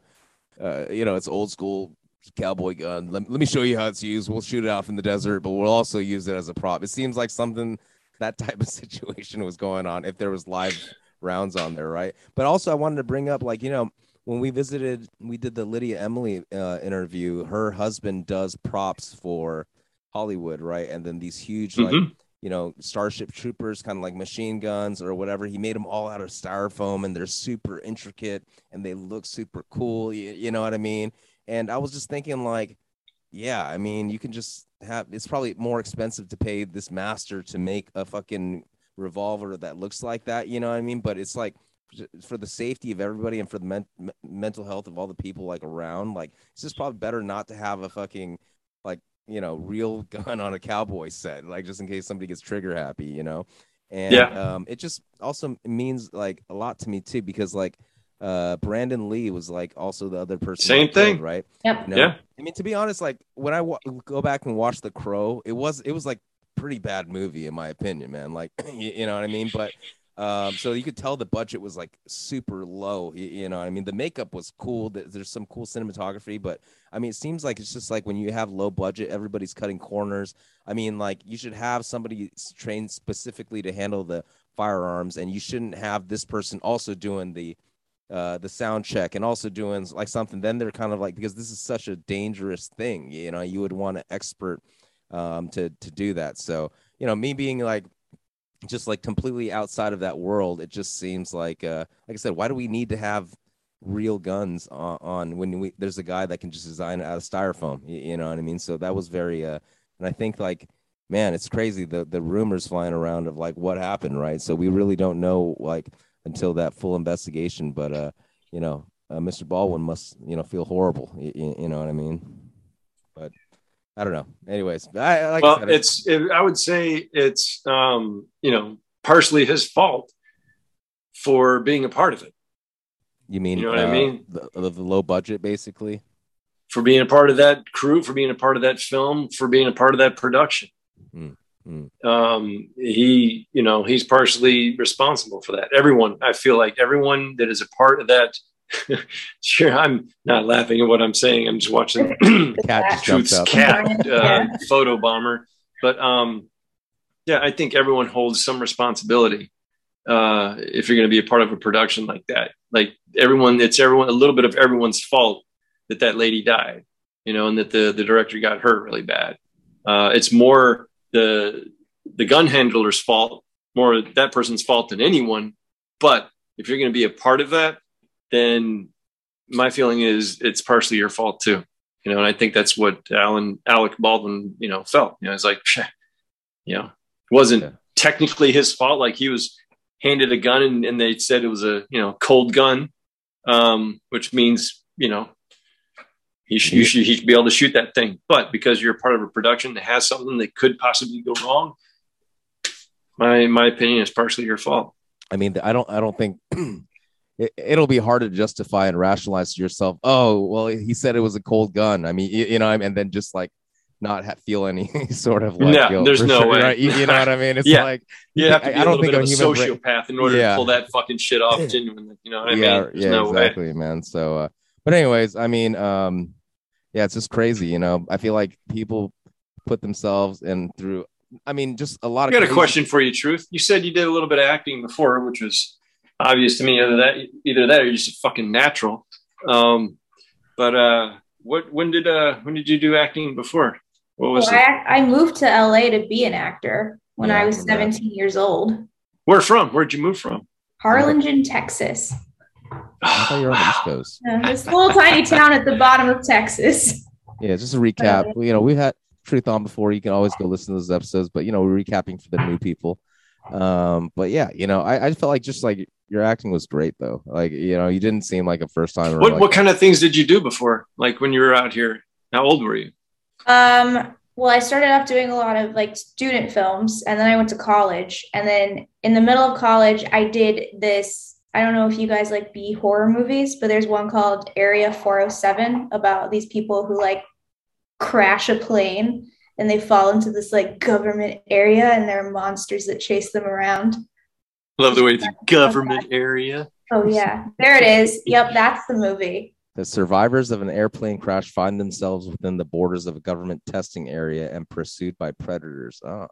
uh, you know, it's old school cowboy gun. Let, let me show you how it's used. We'll shoot it off in the desert, but we'll also use it as a prop." It seems like something that type of situation was going on if there was live rounds on there, right? But also, I wanted to bring up, like, you know, when we visited, we did the Lydia Emily uh, interview. Her husband does props for Hollywood, right? And then these huge, like, Mhm. you know, Starship Troopers, kind of like machine guns or whatever. He made them all out of styrofoam, and they're super intricate and they look super cool. You, you know what I mean? And I was just thinking, like, yeah, I mean, you can just have. It's probably more expensive to pay this master to make a fucking revolver that looks like that. You know what I mean? But it's like for the safety of everybody and for the men- mental health of all the people like around. Like, it's just probably better not to have a fucking like you know real gun on a cowboy set, like just in case somebody gets trigger happy. You know. And Yeah. um, it just also means like a lot to me too because like uh Brandon Lee was like also the other person Same that killed, thing. right Yep. You know? Yeah. I mean to be honest like when I wa- go back and watch The Crow it was it was like pretty bad movie in my opinion man like you, you know what I mean but um so you could tell the budget was like super low you, you know I mean the makeup was cool there's some cool cinematography but I mean it seems like it's just like when you have low budget everybody's cutting corners. I mean like you should have somebody trained specifically to handle the firearms and you shouldn't have this person also doing the uh the sound check and also doing like something. Then they're kind of like because this is such a dangerous thing you know you would want an expert um to to do that. So you know me being like just like completely outside of that world it just seems like uh like i said why do we need to have real guns on, on when we there's a guy that can just design it out of styrofoam you, you know what i mean? So that was very uh and i think like man it's crazy the the rumors flying around of like what happened right? So we really don't know like until that full investigation but uh you know uh, mr baldwin must you know feel horrible you, you know what i mean? But i don't know anyways I, like well, said, it's it, I would say it's um, you know partially his fault for being a part of it, you mean you know what I uh, mean? the, the, the low budget basically for being a part of that crew, for being a part of that film, for being a part of that production. Mm, mm. Um, he, you know, he's partially responsible for that. Everyone, I feel like everyone that is a part of that. sure, I'm not laughing at what I'm saying. I'm just watching cat just jumps Truth's cat uh, photo bomber. But um, yeah, I think everyone holds some responsibility uh, if you're going to be a part of a production like that. Like everyone, it's everyone a little bit of everyone's fault that that lady died, you know, and that the the director got hurt really bad. Uh, it's more the the gun handler's fault, more that person's fault than anyone. But if you're going to be a part of that, then my feeling is it's partially your fault too. You know, and I think that's what Alan Alec Baldwin, you know, felt. You know, it's like, you know, it wasn't Yeah. technically his fault. Like he was handed a gun and, and they said it was a you know cold gun, um, which means you know he should, you should he should be able to shoot that thing. But because you're part of a production that has something that could possibly go wrong, my my opinion is partially your fault. I mean, I don't, I don't think it, it'll be hard to justify and rationalize to yourself. Oh, well, he said it was a cold gun. I mean, you, you know, and then just like not ha- feel any sort of like, No, guilt there's no sure, way. right? You, you know what I mean? It's Yeah. like You have to be I- I a don't of a think a human brain- sociopath in order Yeah. to pull that fucking shit off genuinely. You know what I yeah, mean? There's yeah, no way. exactly, man. So, uh, but anyways, I mean, um, yeah, it's just crazy. You know, I feel like people put themselves in through. I mean, just a lot I of. got a question for you, Truth. You said you did a little bit of acting before, which was obvious to me. Either that, either that, or you're just a fucking natural. Um, but uh, what? When did uh, when did you do acting before? What was Well, it? I, I moved to LA to be an actor when Yeah, I I was remember that. 17 years old. Where from? Where'd you move from? Harlingen, Texas. I thought you were on the East Coast. Yeah, this little tiny town at the bottom of Texas. Yeah, just a recap. You know, we've had Truth on before. You can always go listen to those episodes, but you know, we're recapping for the new people. Um, but yeah, you know, I, I felt like just like your acting was great though. Like, you know, you didn't seem like a first time. What like, what kind of things did you do before? Like when you were out here? How old were you? Um, well, I started off doing a lot of like student films and then I went to college. And then in the middle of college, I did this. I don't know if you guys like B horror movies, but there's one called Area 407 about these people who like crash a plane and they fall into this like government area and there are monsters that chase them around. Love the way the government area. Oh, yeah. There it is. Yep, that's the movie. The survivors of an airplane crash find themselves within the borders of a government testing area and pursued by predators. Ah.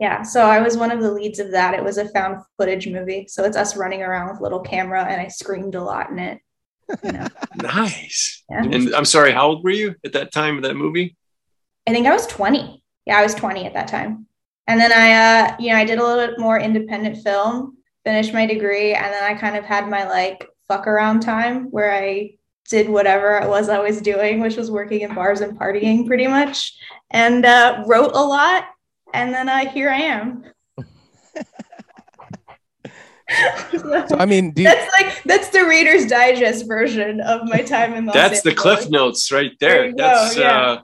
Yeah, so I was one of the leads of that. It was a found footage movie. So it's us running around with little camera and I screamed a lot in it. You know. Nice. Yeah. And I'm sorry, how old were you at that time of that movie? I think I was 20. Yeah, I was 20 at that time. And then I uh, you know, I did a little bit more independent film, finished my degree, and then I kind of had my like fuck around time where I did whatever it was I was doing, which was working in bars and partying pretty much, and uh, wrote a lot. And then uh, here I am. So, I mean, do you, that's like that's the Reader's Digest version of my time in Los That's the cliff notes right There there. you go, That's yeah. uh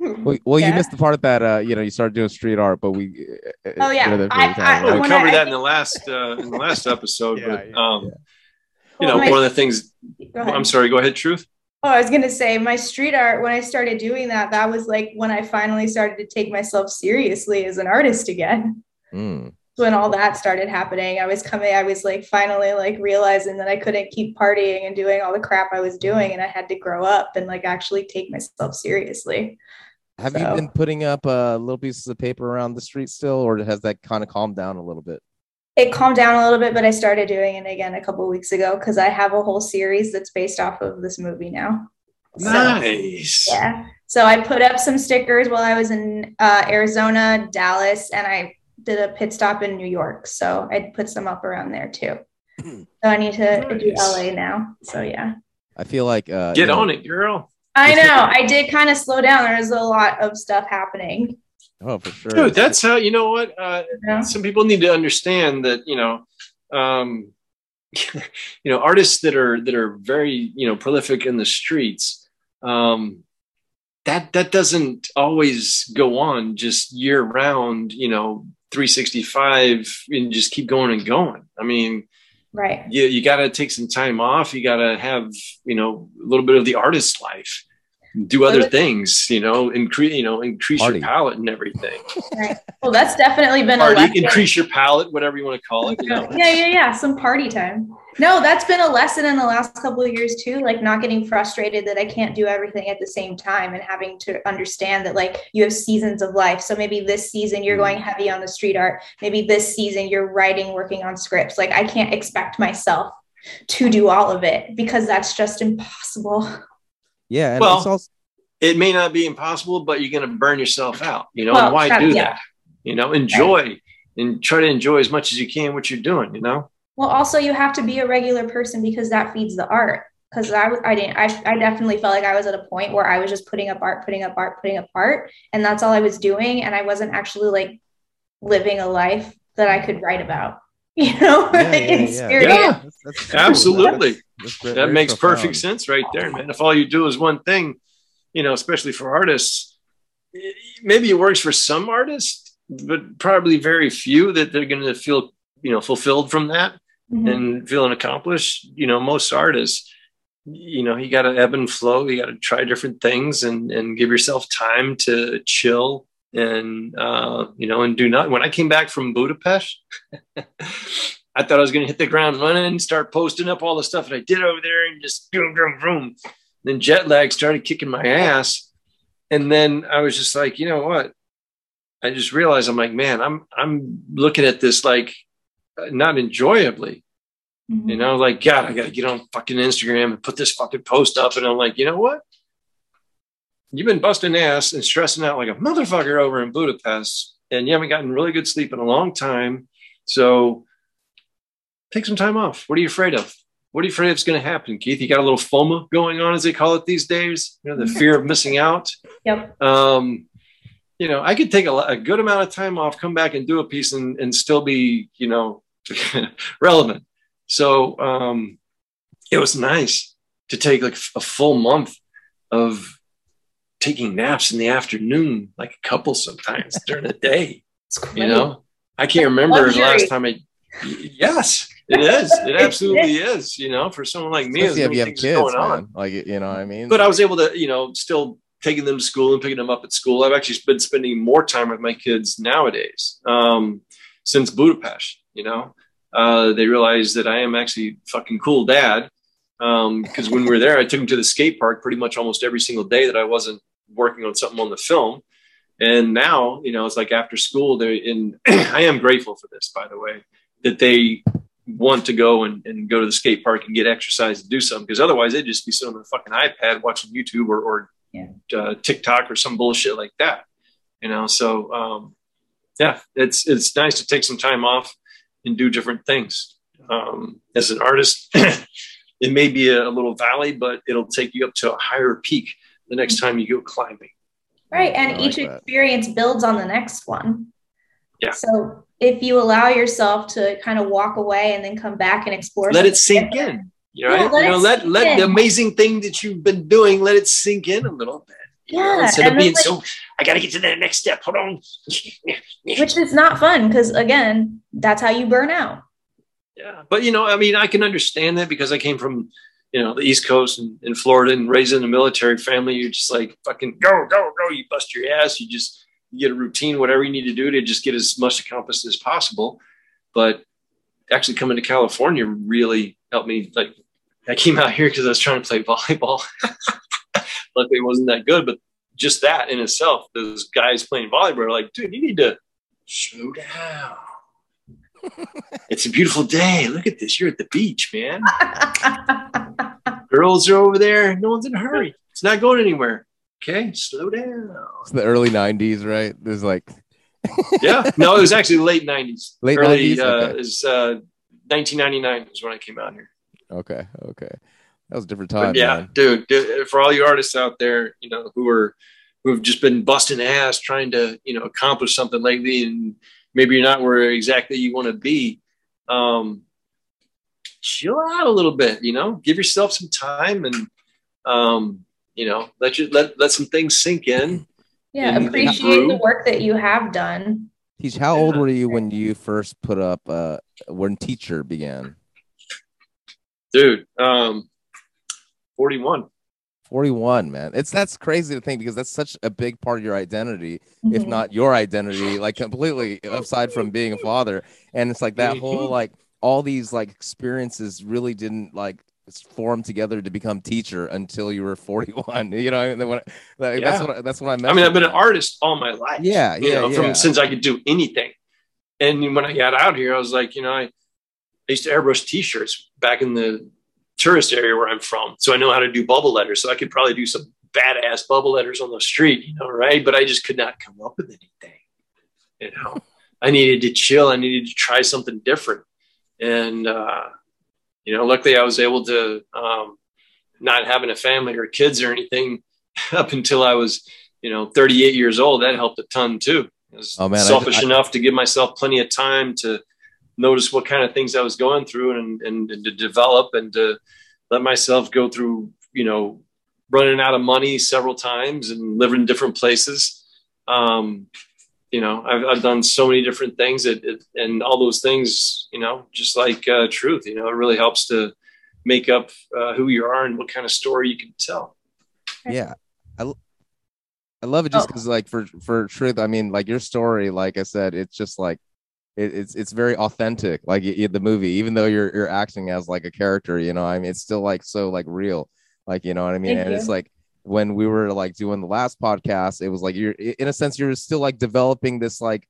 well, well you Yeah. missed the part that uh, you know you started doing street art, but we. uh, Oh, yeah. you know, the- I- I- well, we covered I- that in the last uh in the last episode, Yeah, but yeah, um you Well, know, my- one of the things I'm sorry, go ahead, Truth. Oh, I was gonna say my street art. When I started doing that, that was like when I finally started to take myself seriously as an artist again. Mm. When all that started happening, I was coming. I was like finally like realizing that I couldn't keep partying and doing all the crap I was doing, and I had to grow up and like actually take myself seriously. Have you been putting up uh, little pieces of paper around the street still, or has that kind of calmed down a little bit? It calmed down a little bit, but I started doing it again a couple weeks ago because I have a whole series that's based off of this movie now. So- Nice. Yeah. So I put up some stickers while I was in uh, Arizona, Dallas, and I did a pit stop in New York. So I put some up around there too. So I need to do LA now. So yeah. I feel like uh, Get you know- on it, girl. I know. I did kind of slow down. There's a lot of stuff happening. Oh, for sure. Dude, that's how you know what? Uh Yeah. some people need to understand that, you know, um you know, artists that are that are very, you know, prolific in the streets, um that that doesn't always go on just year round, you know, 365 and just keep going and going. I mean, Right. you you got to take some time off. You got to have you know a little bit of the artist life, do other Well, things. You know, increase you know increase Party. your palate and everything. Right. Well, that's definitely been a Party, lesson. increase your palate, whatever you want to call it. You know, yeah, yeah, yeah. Some party time. No, that's been a lesson in the last couple of years too. Like not getting frustrated that I can't do everything at the same time and having to understand that like you have seasons of life. So maybe this season you're mm-hmm. going heavy on the street art. Maybe this season you're writing, working on scripts. Like I can't expect myself to do all of it because that's just impossible. Yeah, and Well, it's also it may not be impossible, but you're going to burn yourself out. You know, Well, and why that- do yeah. that? You know, enjoy and try to enjoy as much as you can what you're doing. You know, Well, also you have to be a regular person because that feeds the art. Because I, I didn't, I, I definitely felt like I was at a point where I was just putting up art, putting up art, putting up art, and that's all I was doing, and I wasn't actually like living a life that I could write about. You know, Yeah, yeah, yeah. experience. Yeah. That's- that's true. Absolutely. That's- that's very- that very makes profound. perfect sense right there, man. If all you do is one thing, you know, especially for artists, maybe it works for some artists, but probably very few that they're going to feel, you know, fulfilled from that Mhm. and feeling accomplished. You know, most artists, you know, you got to ebb and flow. You got to try different things and and give yourself time to chill and uh, you know and do not. When I came back from Budapest. I thought I was going to hit the ground running, start posting up all the stuff that I did over there, and just boom, boom, boom. Then jet lag started kicking my ass, and then I was just like, you know what? I just realized I'm like, man, I'm I'm looking at this like uh, not enjoyably. Mhm. You know, like God, I got to get on fucking Instagram and put this fucking post up, and I'm like, you know what? You've been busting ass and stressing out like a motherfucker over in Budapest, and you haven't gotten really good sleep in a long time. So take some time off. What are you afraid of? What are you afraid of is going to happen, Keith? You got a little FOMO going on, as they call it these days. You know, the fear of missing out. Yep. Um, you know, I could take a, a good amount of time off, come back and do a piece, and, and still be, you know, relevant. So um, it was nice to take like a full month of taking naps in the afternoon, like a couple sometimes during the day. It's. You know, I can't remember the last time I. Yes, it is. It absolutely is. You know, for someone like me, if you have kids, going on. man. Like you know what I mean? But I was able to, you know, still taking them to school and picking them up at school. I've actually been spending more time with my kids nowadays um, since Budapest. You know, uh, they realize that I am actually fucking cool dad. Because when we were there, I took them to the skate park pretty much almost every single day that I wasn't working on something on the film. And now, you know, it's like after school, they're in. I am grateful for this, by the way, that they want to go and, and go to the skate park and get exercise and do something because otherwise they'd just be sitting on the fucking iPad watching YouTube or, or uh, TikTok or some bullshit like that. You know, so um, yeah, it's it's nice to take some time off and do different things. Um, as an artist, it may be a, a little valley, but it'll take you up to a higher peak the next time you go climbing. Right. And I each that. experience builds on the next one. Yeah. So if you allow yourself to kind of walk away and then come back and explore, Let it sink different. in. You know, Yeah, let you know, let let the amazing thing that you've been doing, let it sink in a little bit. you know, Yeah, instead of being like- so, I got to get to that next step. Hold on. which is not fun because again, that's how you burn out. Yeah, but you know, I mean, I can understand that because I came from, you know, the East Coast and in Florida and raised in a military family. You're just like fucking go, go, go. You bust your ass. You just you get a routine, whatever you need to do to just get as much accomplished as possible. But actually, coming to California really helped me. Like, I came out here because I was trying to play volleyball. Luckily, it wasn't that good, but just that in itself, those guys playing volleyball are like, dude, you need to slow down. It's a beautiful day. Look at this. You're at the beach, man. Girls are over there. No one's in a hurry. It's not going anywhere. Okay, slow down. It's the early '90s, right? There's like Yeah, no, it was actually late '90s. Late early 90s? uh, Okay. is uh, 1999 was when I came out here. okay, okay. That was a different time. But yeah, dude, dude, for all you artists out there, you know, who are who have just been busting ass trying to, you know, accomplish something lately, and maybe you're not where exactly you want to be. Um, chill out a little bit, you know, give yourself some time and, um, you know, let you let let some things sink in. Yeah, And appreciate the improve. work that you have done. Teach, how old were you when you first put up uh when teacher began? dude. Um, 41. 41, man. It's that's crazy to think because that's such a big part of your identity, if Mhm. not your identity, like completely aside from being a father. And it's like that whole Mhm. like all these like experiences really didn't like s- form together to become teacher until you were 41. You know, then when, that's what I- that's what I meant. I mean, I've been an artist all my life. Yeah, you yeah, know, yeah. From since I could do anything. And when I got out here, I was like, you know, I, I used to airbrush T-shirts back in the tourist area where I'm from, so I know how to do bubble letters. So I could probably do some badass bubble letters on the street, you know, right? But I just could not come up with anything. You know, I needed to chill. I needed to try something different, and uh, you know, luckily I was able to um, not having a family or kids or anything up until I was, you know, 38 years old. That helped a ton too. I was Oh, man, I- selfish I- enough to give myself plenty of time to notice what kind of things I was going through and, and, and to develop and to let myself go through, you know, running out of money several times and living in different places. Um, you know, I've, I've done so many different things that, it, and all those things, you know, just like uh, truth, you know, it really helps to make up uh, who you are and what kind of story you can tell. yeah. I, I love it just because like for for truth i mean like your story like i said it's just like it, it's it's very authentic like y- y- the movie even though you're you're acting as like a character you know i mean it's still like so like real like you know what i mean? Thank and it's like when we were like doing the last podcast it was like you're in a sense you're still like developing this like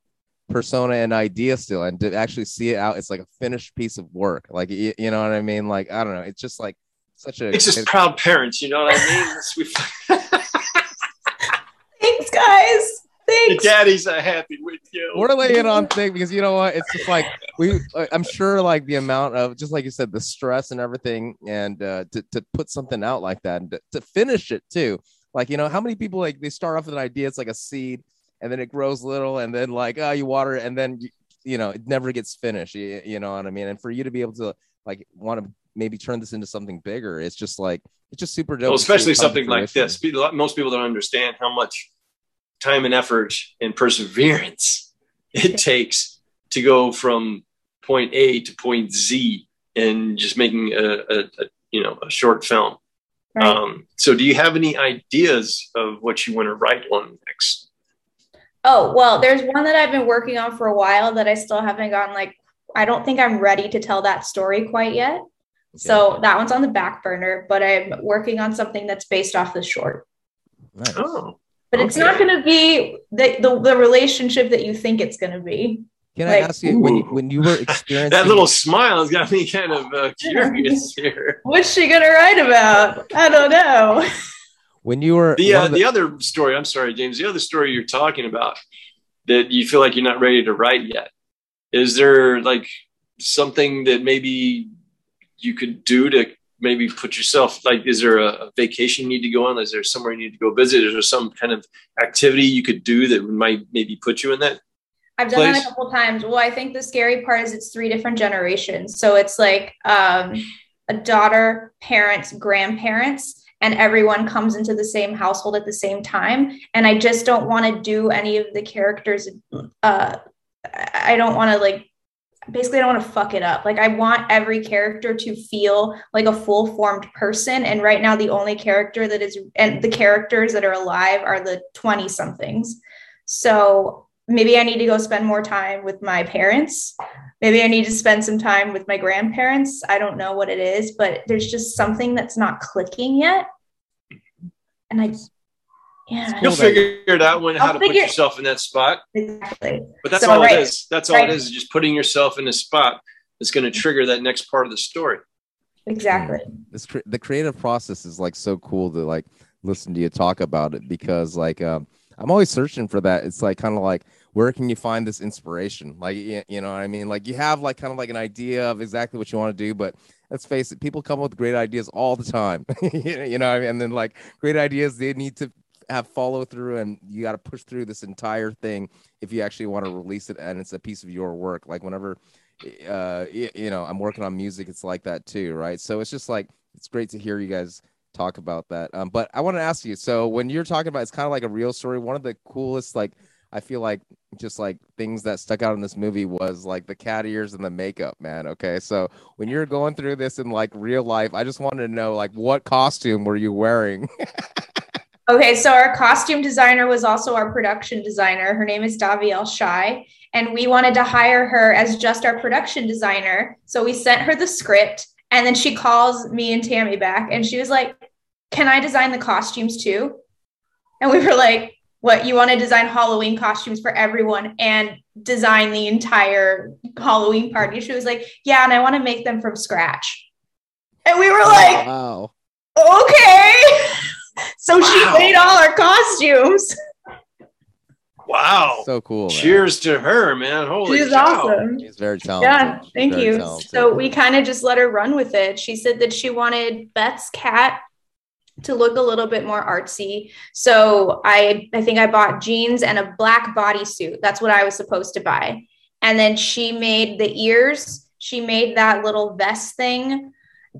persona and idea still and to actually see it out it's like a finished piece of work like you, you know what i mean like i don't know it's just like such a It's just it- proud parents, you know what I mean? Thanks, guys. The Thanks. daddies are happy with you. we're laying on thing because you know what it's just like we uh, i'm sure like the amount of just like you said the stress and everything and uh to, to put something out like that and to, to finish it too like you know how many people like they start off with an idea it's like a seed and then it grows little and then like oh you water it and then you, you know it never gets finished you, you know what i mean and for you to be able to like want to maybe turn this into something bigger. It's just like it's just super dope. Well, to see it especially something like this. Most people don't understand how much time and effort and perseverance it takes to go from point A to point Z in just making a, a, a you know a short film. Right. Um, so, do you have any ideas of what you want to write on next? Oh, well, there's one that I've been working on for a while that I still haven't gotten like I don't think I'm ready to tell that story quite yet. So that one's on the back burner, but I'm working on something that's based off the short. Nice. Oh, But it's not going to be the, the the relationship that you think it's going to be. Can I ask you when you, when you were experiencing that little smile has got me kind of uh, curious here. What's she going to write about? I don't know. when you were The, uh, of the other story, I'm sorry, James, the other story you're talking about that you feel like you're not ready to write yet. Is there like something that maybe you could do to maybe put yourself like, is there a, vacation you need to go on? Is there somewhere you need to go visit? Is there some kind of activity you could do that might maybe put you in that? I've done that a couple times. Well, I think the scary part is it's three different generations. So it's like um, a daughter, parents, grandparents, and everyone comes into the same household at the same time. And I just don't want to do any of the characters. Uh, I don't want to like. Basically, I don't want to fuck it up. Like, I want every character to feel like a full formed person. And right now, the only character that is, and the characters that are alive are the 20 somethings. So maybe I need to go spend more time with my parents. Maybe I need to spend some time with my grandparents. I don't know what it is, but there's just something that's not clicking yet. And I, yeah, You'll figure it out when how I'll to put yourself in that spot. exactly. But that's So, all right, it is. That's all right. it is. is Just putting yourself in a spot that's going to trigger that next part of the story. Exactly. this cre- the creative process is like so cool to like listen to you talk about it because like um I'm always searching for that. It's like kind of like where can you find this inspiration? Like you, you know what I mean? Like you have like kind of like an idea of exactly what you want to do, but let's face it, people come up with great ideas all the time. you know, what I mean? and then like great ideas they need to have follow through and you got to push through this entire thing if you actually want to release it and it's a piece of your work. Like whenever uh you know i'm working on music it's like that too right? So it's just like it's great to hear you guys talk about that. Um but i want to ask you so when you're talking about it's kind of like a real story. One of the coolest like i feel like just like things that stuck out in this movie was like the cat ears and the makeup man okay? So when you're going through this in like real life i just wanted to know like what costume were you wearing Okay, so our costume designer was also our production designer. Her name is Daviel Shai, and we wanted to hire her as just our production designer. So we sent her the script, and then she calls me and Tammy back, and she was like, "Can I design the costumes too?" And we were like, "What? You want to design Halloween costumes for everyone and design the entire Halloween party?" She was like, "Yeah, and I want to make them from scratch." And we were like, wow okay. So she made all our costumes. Wow. so cool man. Cheers to her, man. Holy She's cow. awesome. she's very talented Yeah, She's thank you. talented. So we kind of just let her run with it. She said that she wanted Beth's cat to look a little bit more artsy. So I I think I bought jeans and a black bodysuit. That's what I was supposed to buy. And then she made the ears. She made that little vest thing.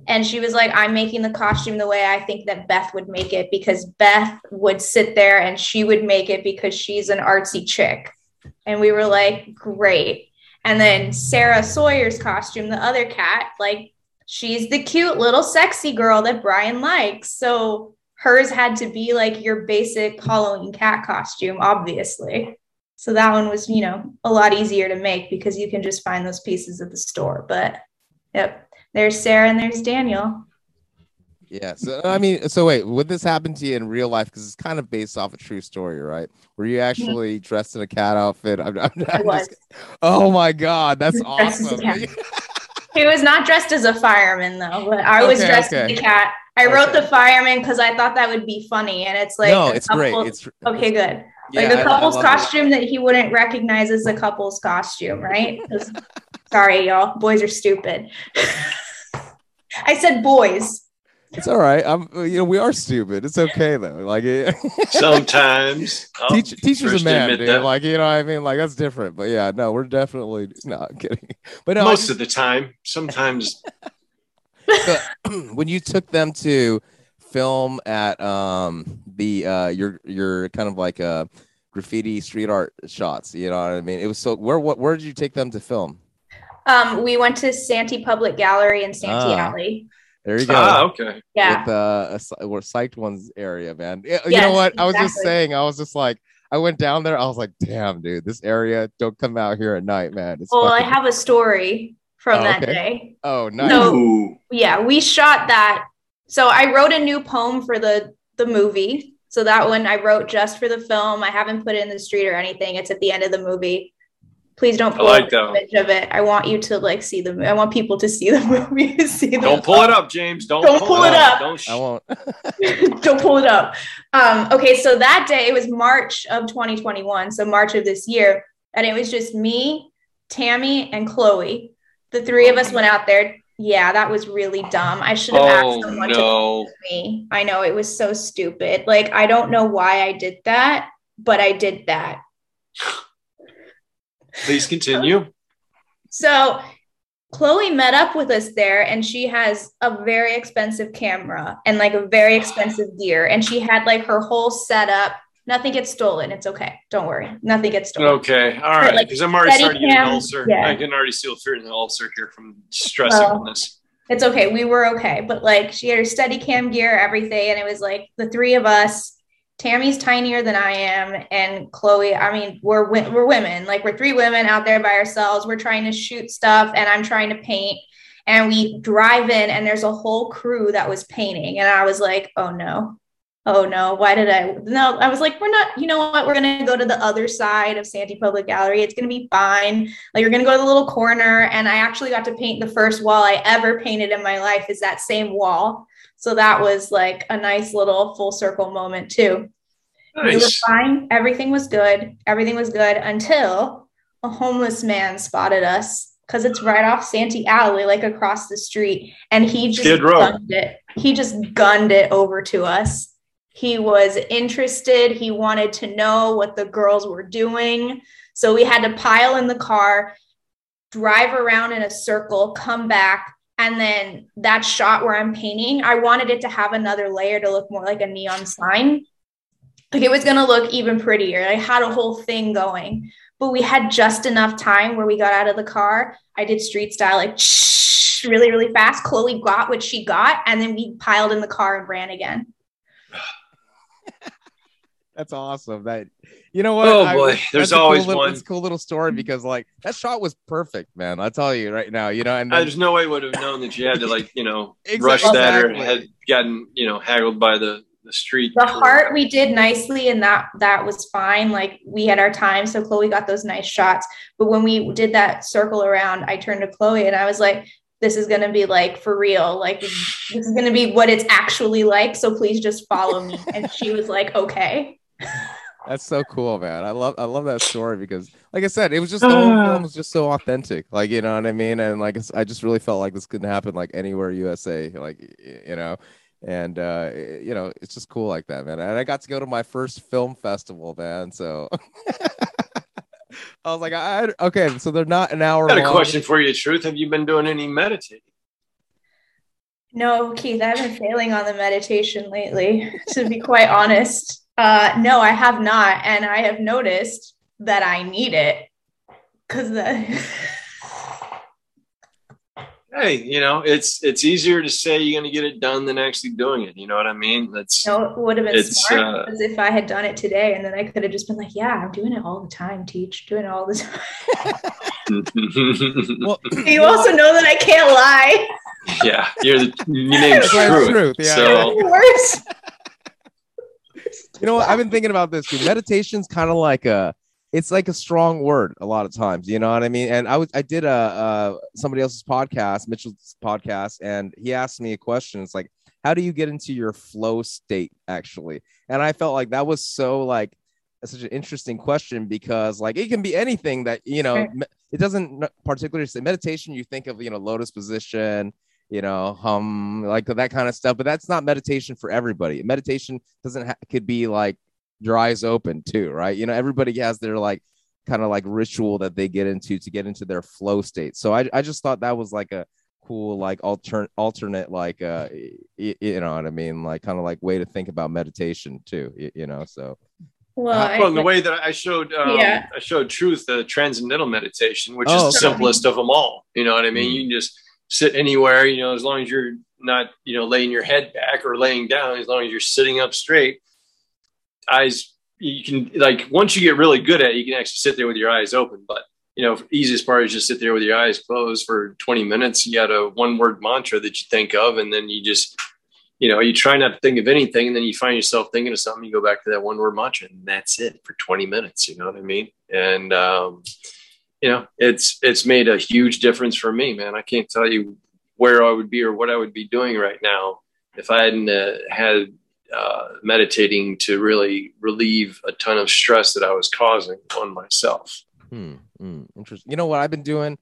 And she was like, I'm making the costume the way I think that Beth would make it because Beth would sit there and she would make it because she's an artsy chick. And we were like, great. And then Sarah Sawyer's costume, the other cat, like she's the cute little sexy girl that Brian likes. So hers had to be like your basic Halloween cat costume, obviously. So that one was, you know, a lot easier to make because you can just find those pieces at the store. But yep, there's Sarah and there's Daniel. Yeah. So I mean, so wait, would this happen to you in real life? Because it's kind of based off a true story, right? Were you actually mm-hmm. dressed in a cat outfit? I'm, I'm, I'm was. just- oh my god, that's Dressed as a awesome. He was not dressed as a fireman though, but I was Okay, dressed okay. as a cat. I wrote Okay. the fireman because I thought that would be funny, and it's like no, a it's great. It's okay, good. Yeah, like a couple's love it. costume that he wouldn't recognize as a couple's costume, right? Sorry, y'all. Boys are stupid. I said boys. it's all right. I'm you know we are stupid. It's okay though. Like it, Sometimes. Oh, Teach, teacher's are a to man, admit dude. that. Like you know, what I mean, like that's different. But yeah, no, we're definitely not kidding. But no, Most just- of the time. Sometimes when you took them to film at um the uh your your kind of like uh graffiti street art shots, you know what I mean? It was so where what where did you take them to film? Um, we went to Santee Public Gallery in Santee Ah. Alley. There you go. Ah, okay. Yeah. With uh, a, psy- or psyched ones area, man. You Yes, know what? I was just saying. I was just like, I went down there. I was like, damn, dude, this area. Don't come out here at night, man. It's Well, I have a story from Oh, that okay. day. Oh, nice. So yeah, we shot that. So I wrote a new poem for the the movie. So that one I wrote just for the film. I haven't put it in the street or anything. It's at the end of the movie. Please don't I pull like up that an one. image of it. I want you to like see the. I want people to see the movie. see the Don't pull it up, James. Don't, Don't pull it up. Don't sh- I won't. don't pull it up. Um, okay, so that day it was March of 2021, so March of this year, and it was just me, Tammy, and Chloe. The three of us went out there. Yeah, that was really dumb. I should have Oh asked someone to no. with me. I know it was so stupid. Like I don't know why I did that, but I did that. Please continue. So Chloe met up with us there and she has a very expensive camera and like a very expensive gear. And she had like her whole setup. Nothing gets stolen. It's okay. Don't worry. Nothing gets stolen. Okay, all right. like, Because I'm already starting to get an ulcer. yeah. I can already feel fear in the ulcer here from stressing Well, on this. It's okay. We were okay. But like she had her steady cam gear, everything. And it was like the three of us. Tammy's tinier than I am. And Chloe, I mean, we're, we're women. Like we're three women out there by ourselves. We're trying to shoot stuff and I'm trying to paint. And we drive in and there's a whole crew that was painting. And I was like, oh no. Oh no, why did I? No, I was like, we're not, you know what? We're going to go to the other side of Santee Public Gallery. It's going to be fine. Like, you're going to go to the little corner. And I actually got to paint the first wall I ever painted in my life, is that same wall. So that was like a nice little full circle moment, too. We were fine. Everything was good. Everything was good until a homeless man spotted us because it's right off Santee Alley, like across the street. And he just gunned it. He just gunned it over to us. He was interested. He wanted to know what the girls were doing. So we had to pile in the car, drive around in a circle, come back. And then that shot where I'm painting, I wanted it to have another layer to look more like a neon sign like it was going to look even prettier. I had a whole thing going, but we had just enough time where we got out of the car. I did street style, like shh, really, really fast. Chloe got what she got, and then we piled in the car and ran again. That's awesome. That you know what? Oh, boy. that's There's a cool always little, one. It's a cool little story because like that shot was perfect, man. I'll tell you right now. You know, and then, There's no way I would have known that you had to like, you know, Exactly. rush that or had gotten, you know, haggled by the, the street. The heart we did nicely, and that that was fine. Like we had our time, so Chloe got those nice shots. But when we did that circle around, I turned to Chloe and I was like, "This is gonna be like for real. Like this is gonna be what it's actually like. So please just follow me." And she was like, "Okay." That's so cool, man. I love I love that story because, like I said, it was just the whole film was just so authentic. Like you know what I mean, and like I just really felt like this couldn't happen like anywhere USA, like you know, and uh, you know it's just cool like that, man. And I got to go to my first film festival, man. So I was like, I I- okay, so they're not an hour. I got a long. question for you, Truth. Have you been doing any meditating? No, Keith, I've been failing on the meditation lately, to be quite honest. Uh, no, I have not. And I have noticed that I need it because the. Hey, you know, it's it's easier to say you're going to get it done than actually doing it. You know what I mean? That's No, it would have been It's, smart uh, because if I had done it today, and then I could have just been like, "Yeah, I'm doing it all the time. Teach, doing it all the time." well, you also know that I can't lie. yeah, you're the, your name's That's Truth. truth, yeah. So Worse. You know what? I've been thinking about this. Dude. Meditation's kind of like a, it's like a strong word a lot of times. You know what I mean? And I was, I did a, uh, somebody else's podcast, Mitchell's podcast, and he asked me a question. It's like, how do you get into your flow state actually? And I felt like that was so like such an interesting question because like it can be anything that you know. It doesn't particularly say meditation. You think of you know lotus position, you know, hum, like that kind of stuff. But that's not meditation for everybody. Meditation doesn't ha- could be like your eyes open too, right? You know, everybody has their like kind of like ritual that they get into to get into their flow state. So I, I just thought that was like a cool like alternate alternate like uh y- you know what I mean like kind of like way to think about meditation too y- you know so Well, I- Well, in the way that I showed, um, Yeah. I showed truth, the transcendental meditation, which Oh, is the okay. simplest of them all. You know what I mean? Mm. You can just sit anywhere, you know, as long as you're not, you know, laying your head back or laying down, as long as you're sitting up straight. Eyes, you can like once you get really good at it, you can actually sit there with your eyes open. But you know, easiest part is just sit there with your eyes closed for 20 minutes. You got a one word mantra that you think of, and then you just you know, you try not to think of anything, and then you find yourself thinking of something. You go back to that one word mantra, and that's it for 20 minutes. You know what I mean? And um, you know, it's it's made a huge difference for me, man. I can't tell you where I would be or what I would be doing right now if I hadn't uh, had uh, meditating to really relieve a ton of stress that I was causing on myself. Hmm. hmm, Interesting. You know what I've been doing?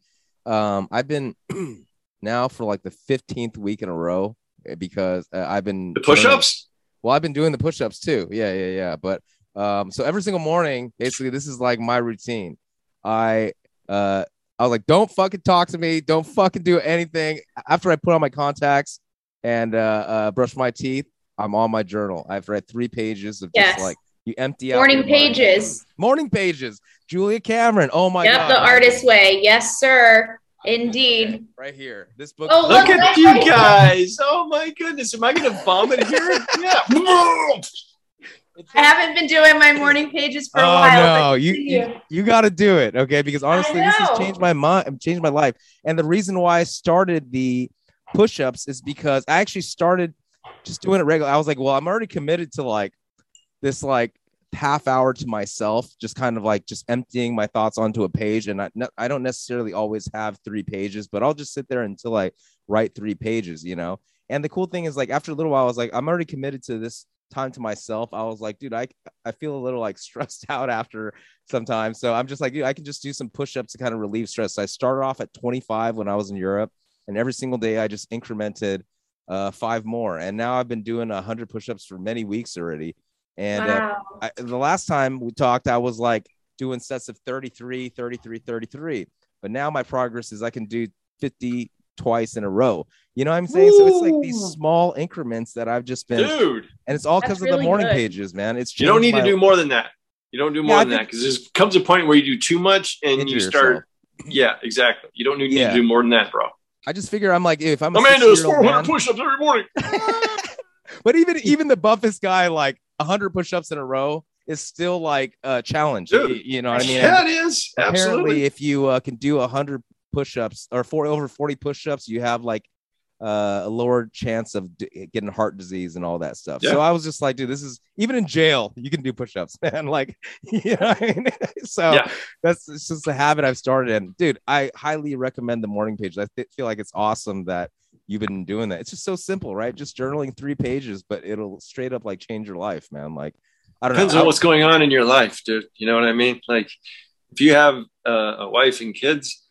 Um, I've been now for like the 15th week in a row eh, because uh, I've been The push-ups. Well, I've been doing the push-ups too. Yeah, yeah, yeah. But um, so every single morning, basically, this is like my routine. I uh, I was like, don't fucking talk to me. Don't fucking do anything. After I put on my contacts and uh, uh, brush my teeth, I'm on my journal. I've read three pages of Yes. just like you empty out Morning pages. Morning pages. Julia Cameron. Oh my yep, god. the artist way. Yes, sir. Indeed. right here. This book. Oh, Look look, at look, you look. guys! Oh my goodness, am I going to vomit here? Yeah. I haven't been doing my morning pages for a Oh while. no, you, you you got to do it, okay? Because honestly, this has changed my mind, changed my life. And the reason why I started the push-ups is because I actually started just doing it regular. I was like, well, I'm already committed to like this like half hour to myself, just kind of like just emptying my thoughts onto a page. And I, I don't necessarily always have three pages, but I'll just sit there until I write three pages, you know. And the cool thing is, like after a little while, I was like, I'm already committed to this time to myself. I was like, dude, I I feel a little like stressed out after sometimes. So I'm just like, dude, I can just do some push-ups to kind of relieve stress. So I started off at 25 when I was in Europe, and every single day I just incremented uh, five more. And now I've been doing 100 push-ups for many weeks already. And uh, I, the last time we talked, I was like doing sets of 33, 33, 33. But now my progress is I can do 50 twice in a row. You know what I'm saying? So it's like these small increments that I've just been, Dude, and it's all That's because of really the morning good. pages, man. It's you don't need to my- do more than that. You don't do more Yeah, I than that because there comes a point where you do too much and Injure you start. yourself. Yeah, exactly. You don't need Yeah. to do more than that, bro. I just figure I'm like, if I'm a Amanda does 400 man- push-ups every morning. but even even the buffest guy, like 100 push-ups in a row, is still like a challenge. Dude. You, you know what I mean? Yeah, it is. Apparently, Absolutely. if you uh, can do 100 push-ups or four over 40 push-ups, you have like uh, a lower chance of d- getting heart disease and all that stuff. Yeah. So I was just like, dude, this is even in jail, you can do push-ups, man. Like, you know, I mean? so Yeah. that's it's just a habit I've started. And dude, I highly recommend the morning page. I th- feel like it's awesome that you've been doing that. It's just so simple, right? Just journaling three pages, but it'll straight up like change your life, man. Like, I don't Depends know. on what's going on in your life, dude. You know what I mean? Like, if you have uh, a wife and kids,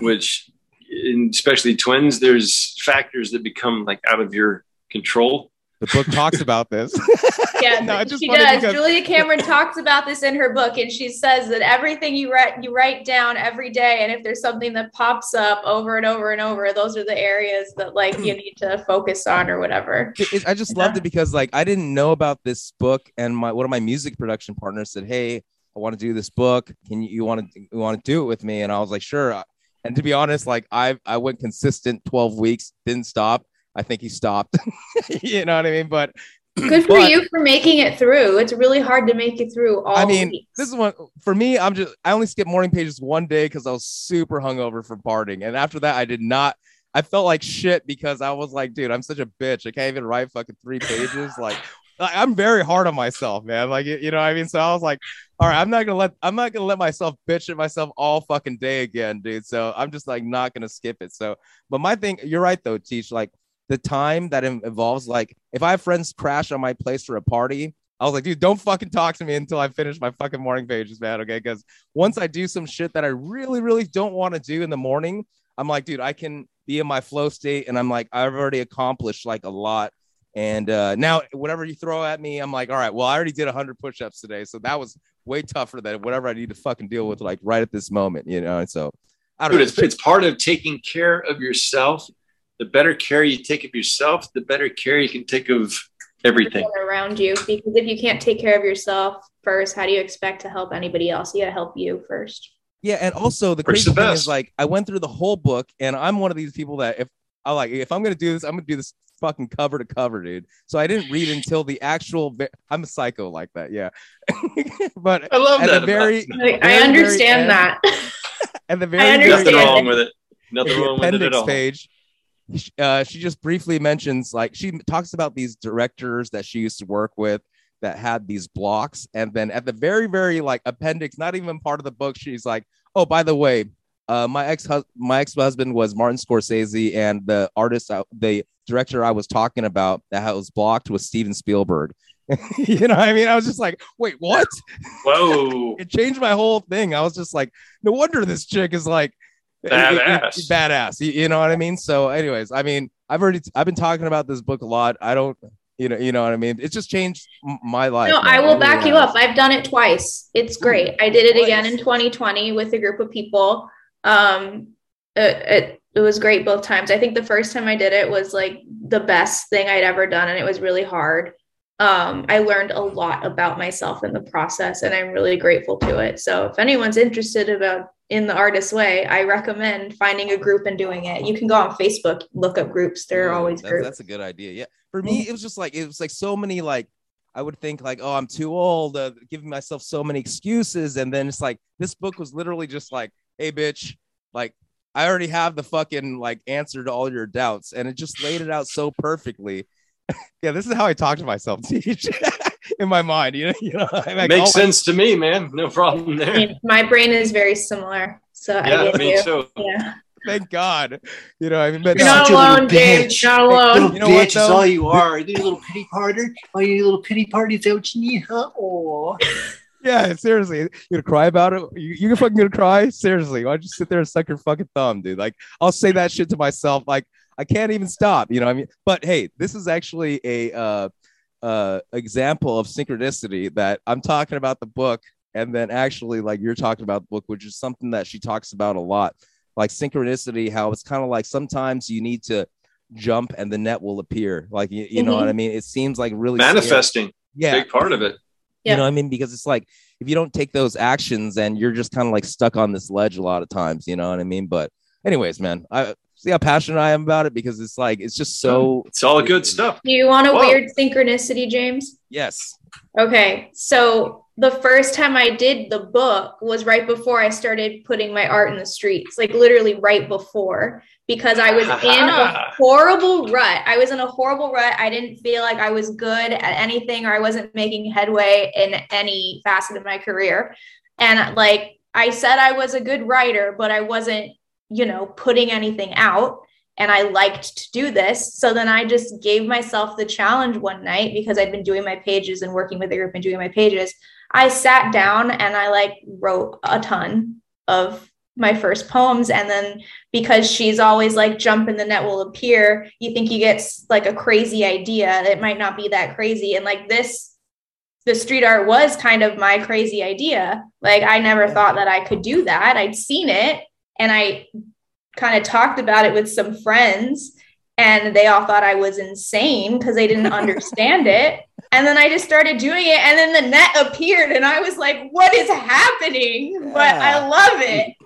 which, in, especially twins, there's factors that become like out of your control. the book talks about this. Yeah, No, just she does. because- Julia Cameron talks about this in her book, and she says that everything you write you write down every day, and if there's something that pops up over and over and over, those are the areas that like you need to focus on or whatever. It- it- I just loved it because like I didn't know about this book, and my one of my music production partners said, "Hey, I want to do this book. Can you, you want to you want to do it with me?" And I was like, "Sure." And to be honest, like I I went consistent twelve weeks, didn't stop. I think he stopped. you know what I mean? But Good for but- you for making it through. It's really hard to make it through all I mean, week. this is one for me. I'm just I only skipped morning pages one day because I was super hungover from partying, and after that, I did not. I felt like shit because I was like, dude, I'm such a bitch. I can't even write fucking three pages. Like, I'm very hard on myself, man. Like, you, know, what I mean, so I was like, all right, I'm not gonna let I'm not gonna let myself bitch at myself all fucking day again, dude. So I'm just like not gonna skip it. So, but my thing, you're right though, Teach. Like the time that involves, like, if I have friends crash on my place for a party, I was like, dude, don't fucking talk to me until I finish my fucking morning pages, man. Okay. Because once I do some shit that I really, really don't want to do in the morning, I'm like, dude, I can be in my flow state. And I'm like, I've already accomplished like a lot. And uh, now, whatever you throw at me, I'm like, all right, well, I already did 100 push ups today. So that was way tougher than whatever I need to fucking deal with, like right at this moment, you know? And so I don't Dude, know. it's, it's part of taking care of yourself the better care you take of yourself, the better care you can take of everything. around you because if you can't take care of yourself first, how do you expect to help anybody else? You got to help you first. Yeah, and also the First crazy the thing is like I went through the whole book, and I'm one of these people that if I like if I'm gonna do this, I'm gonna do this fucking cover to cover, dude. So I didn't read until the actual. ve- I'm a psycho like that, yeah. but I love at that the very, very, I very understand end- that. At the very, I very Nothing end, wrong with it. Nothing in the wrong with it at appendix all. page uh, she just briefly mentions like she talks about these directors that she used to work with that had these blocks and then at the very very like appendix not even part of the book she's like oh by the way uh, my ex my ex husband was Martin Scorsese and the artist I, the director I was talking about that was blocked was Steven Spielberg you know what I mean I was just like wait what Whoa. it changed my whole thing I was just like no wonder this chick is like Badass. badass. You, you know what I mean? So, anyways, I mean, I've already I've been talking about this book a lot. I don't, you know, you know what I mean? It's just changed my life. No, man. I will back you up. I've done it twice. It's great. I did it again in 2020 with a group of people. Um, it, it, it was great both times. I think the first time I did it was like the best thing I'd ever done, and it was really hard. Um, I learned a lot about myself in the process, and I'm really grateful to it. So, if anyone's interested about in the artist way, I recommend finding a group and doing it. You can go on Facebook, look up groups. There are Yeah, always that's, groups. that's a good idea. Yeah. For me, it was just like it was like so many like I would think like, oh, I'm too old, uh, giving myself so many excuses, and then it's like this book was literally just like, hey, bitch, like I already have the fucking like answer to all your doubts, and it just laid it out so perfectly. yeah, this is how I talk to myself, Teach, in my mind. You know, you know, I'm like, Makes oh my- sense to me, man. No problem I there. mean, my brain is very similar. So I Yeah, get me you. too. Yeah. Thank God. You know, I mean, but You're no, not Such a little alone, James. bitch. Not alone. Little You know what, bitch is though? all you are. You need a little pity party? Oh, you need a little pity party? Is that what you need, huh? Oh. Yeah, seriously, You're gonna cry about it? You, you fucking gonna cry? Seriously, why don't you sit there and suck your fucking thumb, dude? Like, I'll say that shit to myself. Like, I can't even stop. You know, what I mean, but hey, this is actually a uh, uh, example of synchronicity that I'm talking about the book, and then actually, like, you're talking about the book, which is something that she talks about a lot, like synchronicity. How it's kind of like sometimes you need to jump and the net will appear. Like, you, you know Mhm. what I mean? It seems like really scary. Manifesting, Yeah, big part of it. Yeah. you know what I mean? Because it's like if you don't take those actions, and you're just kind of like stuck on this ledge a lot of times. You know what I mean? But anyways, man, I see how passionate I am about it because it's like it's just so. It's all good stuff. Do you want a Whoa. weird synchronicity, James? Yes. Okay. So the first time I did the book was right before I started putting my art in the streets, like literally right before, because I was in a horrible rut. I was in a horrible rut. I didn't feel like I was good at anything or I wasn't making headway in any facet of my career. And like I said, I was a good writer, but I wasn't, you know, putting anything out. And I liked to do this. So then I just gave myself the challenge one night because I'd been doing my pages and working with the group and doing my pages. I sat down and I like wrote a ton of my first poems. And then because she's always like, jump in the net will appear, you think you get like a crazy idea. It might not be that crazy. And like this, the street art was kind of my crazy idea. Like I never thought that I could do that. I'd seen it and I kind of talked about it with some friends and they all thought I was insane because they didn't understand it. And then I just started doing it and then the net appeared and I was like, what is happening? But I love it.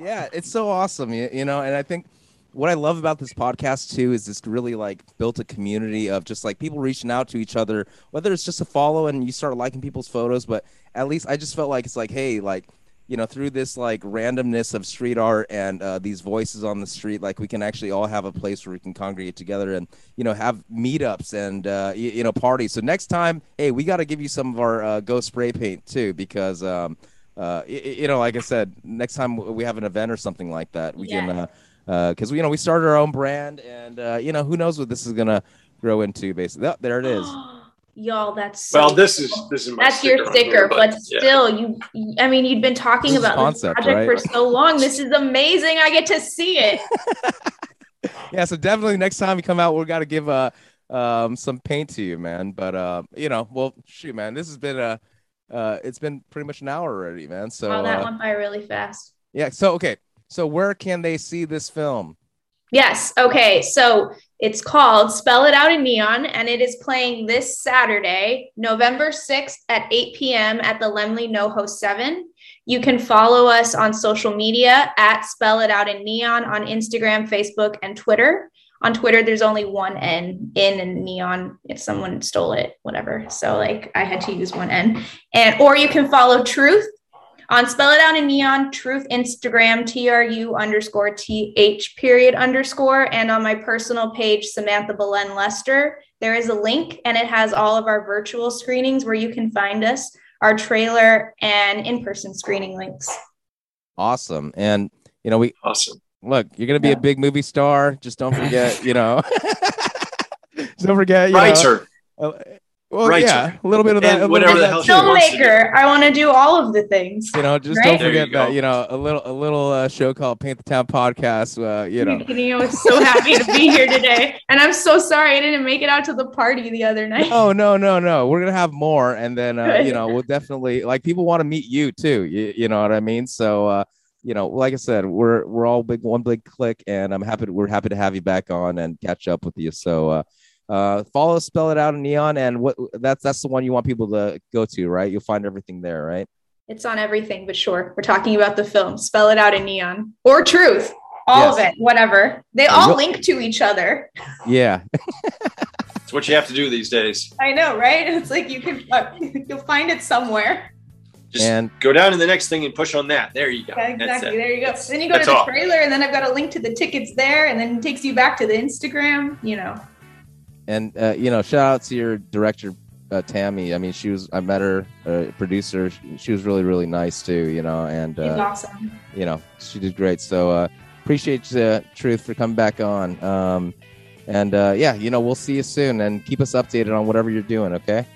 Yeah, it's so awesome. You, you know, and I think what I love about this podcast too is this really like built a community of just like people reaching out to each other, whether it's just a follow and you start liking people's photos, but at least I just felt like it's like, hey, like you know, through this like randomness of street art and uh, these voices on the street, like we can actually all have a place where we can congregate together and you know have meetups and uh, you, you know parties. So next time, hey, we got to give you some of our uh, ghost spray paint too because. Um, uh, y- y- you know, like I said, next time we have an event or something like that, we can, uh, because we, you know, we started our own brand, and uh, you know, who knows what this is gonna grow into. Basically, oh, there it is. Y'all, that's so Well, this is this is my that's your on here, sticker, but, yeah. still, you. I mean, you've been talking This about concept, this project right? for so long. This is amazing. I get to see it. Yeah, so definitely next time you come out, we got to give uh, um, some paint to you, man. But uh, you know, well, shoot, man, this has been a, uh, it's been pretty much an hour already, man. So wow, that uh, went by really fast. yeah, so okay, so where can they see this film? Yes. Okay. So it's called Spell It Out in Neon, and it is playing this Saturday, November 6th at 8 p.m. at the Laemmle NoHo 7. You can follow us on social media at Spell It Out in Neon on Instagram, Facebook, and Twitter. On Twitter, there's only one N in and neon. If someone stole it, whatever. So like I had to use one N. And or you can follow Truth on Spell It Out in Neon, Truth Instagram, TRU underscore TH period underscore, and on my personal page, Samantha Belen Lester. There is a link and it has all of our virtual screenings where you can find us, our trailer and in person screening links. Awesome. And you know, we awesome. Look, you're gonna be a big movie star. Just don't forget, you know. don't forget, you Writer. know. Uh, Well, Writer. yeah, a little bit of that. And whatever the hell that she too. wants to do. Filmmaker, I want to do all of the things. You know, just Right? don't There you forget that. You know, a little, a little uh, show called Paint the Town Podcast. Uh, you know, You know, I'm so happy to be here today. And I'm so sorry I didn't make it out to the party the other night. Oh no, no, no. We're gonna have more, and then uh, you know, we'll definitely like people want to meet you too. You, you know what I mean? So, uh, you know, like I said, we're we're all big one big click, and I'm happy. To, we're happy to have you back on and catch up with you. So, uh, uh, follow, spell it out in neon, and what that's that's the one you want people to go to, right? You'll find everything there, right? It's on everything, but sure. We're talking about the film. Spell it out in neon or truth. All of it, whatever. They all you'll- link to each other. Yeah, It's what you have to do these days. I know, right? It's like you can uh, you'll find it somewhere. Just and go down to the next thing and push on that. There you go. Yeah, exactly. it. There you go. That's- then you go to the all. trailer, and then I've got a link to the tickets there, and then it takes you back to the Instagram. You know, and uh, you know, shout out to your director, uh, Tammy. I mean, she was I met her, uh, producer. She, she was really really nice too. You know, and he's uh, awesome. you know, she did great. So uh, appreciate uh, Truth for coming back on. Um, and uh, yeah, you know, we'll see you soon, and keep us updated on whatever you're doing. Okay.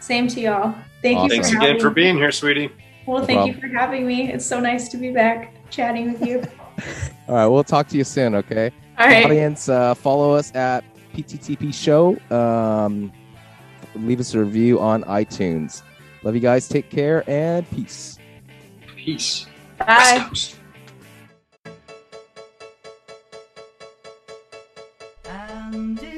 Same to y'all. Thank Awesome. you. Thanks again for being here, sweetie. Well, No thank you for having me. It's so nice to be back chatting with you. All right, we'll talk to you soon. Okay. All right. Audience, uh, follow us at PTTP Show. Um, leave us a review on iTunes. Love you guys. Take care and peace. Peace. Bye. West Coast. And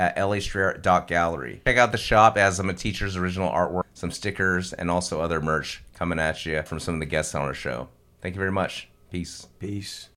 at lastrayer.gallery. Check out the shop as of the Teacher's original artwork, some stickers, and also other merch coming at you from some of the guests on our show. Thank you very much. Peace. Peace.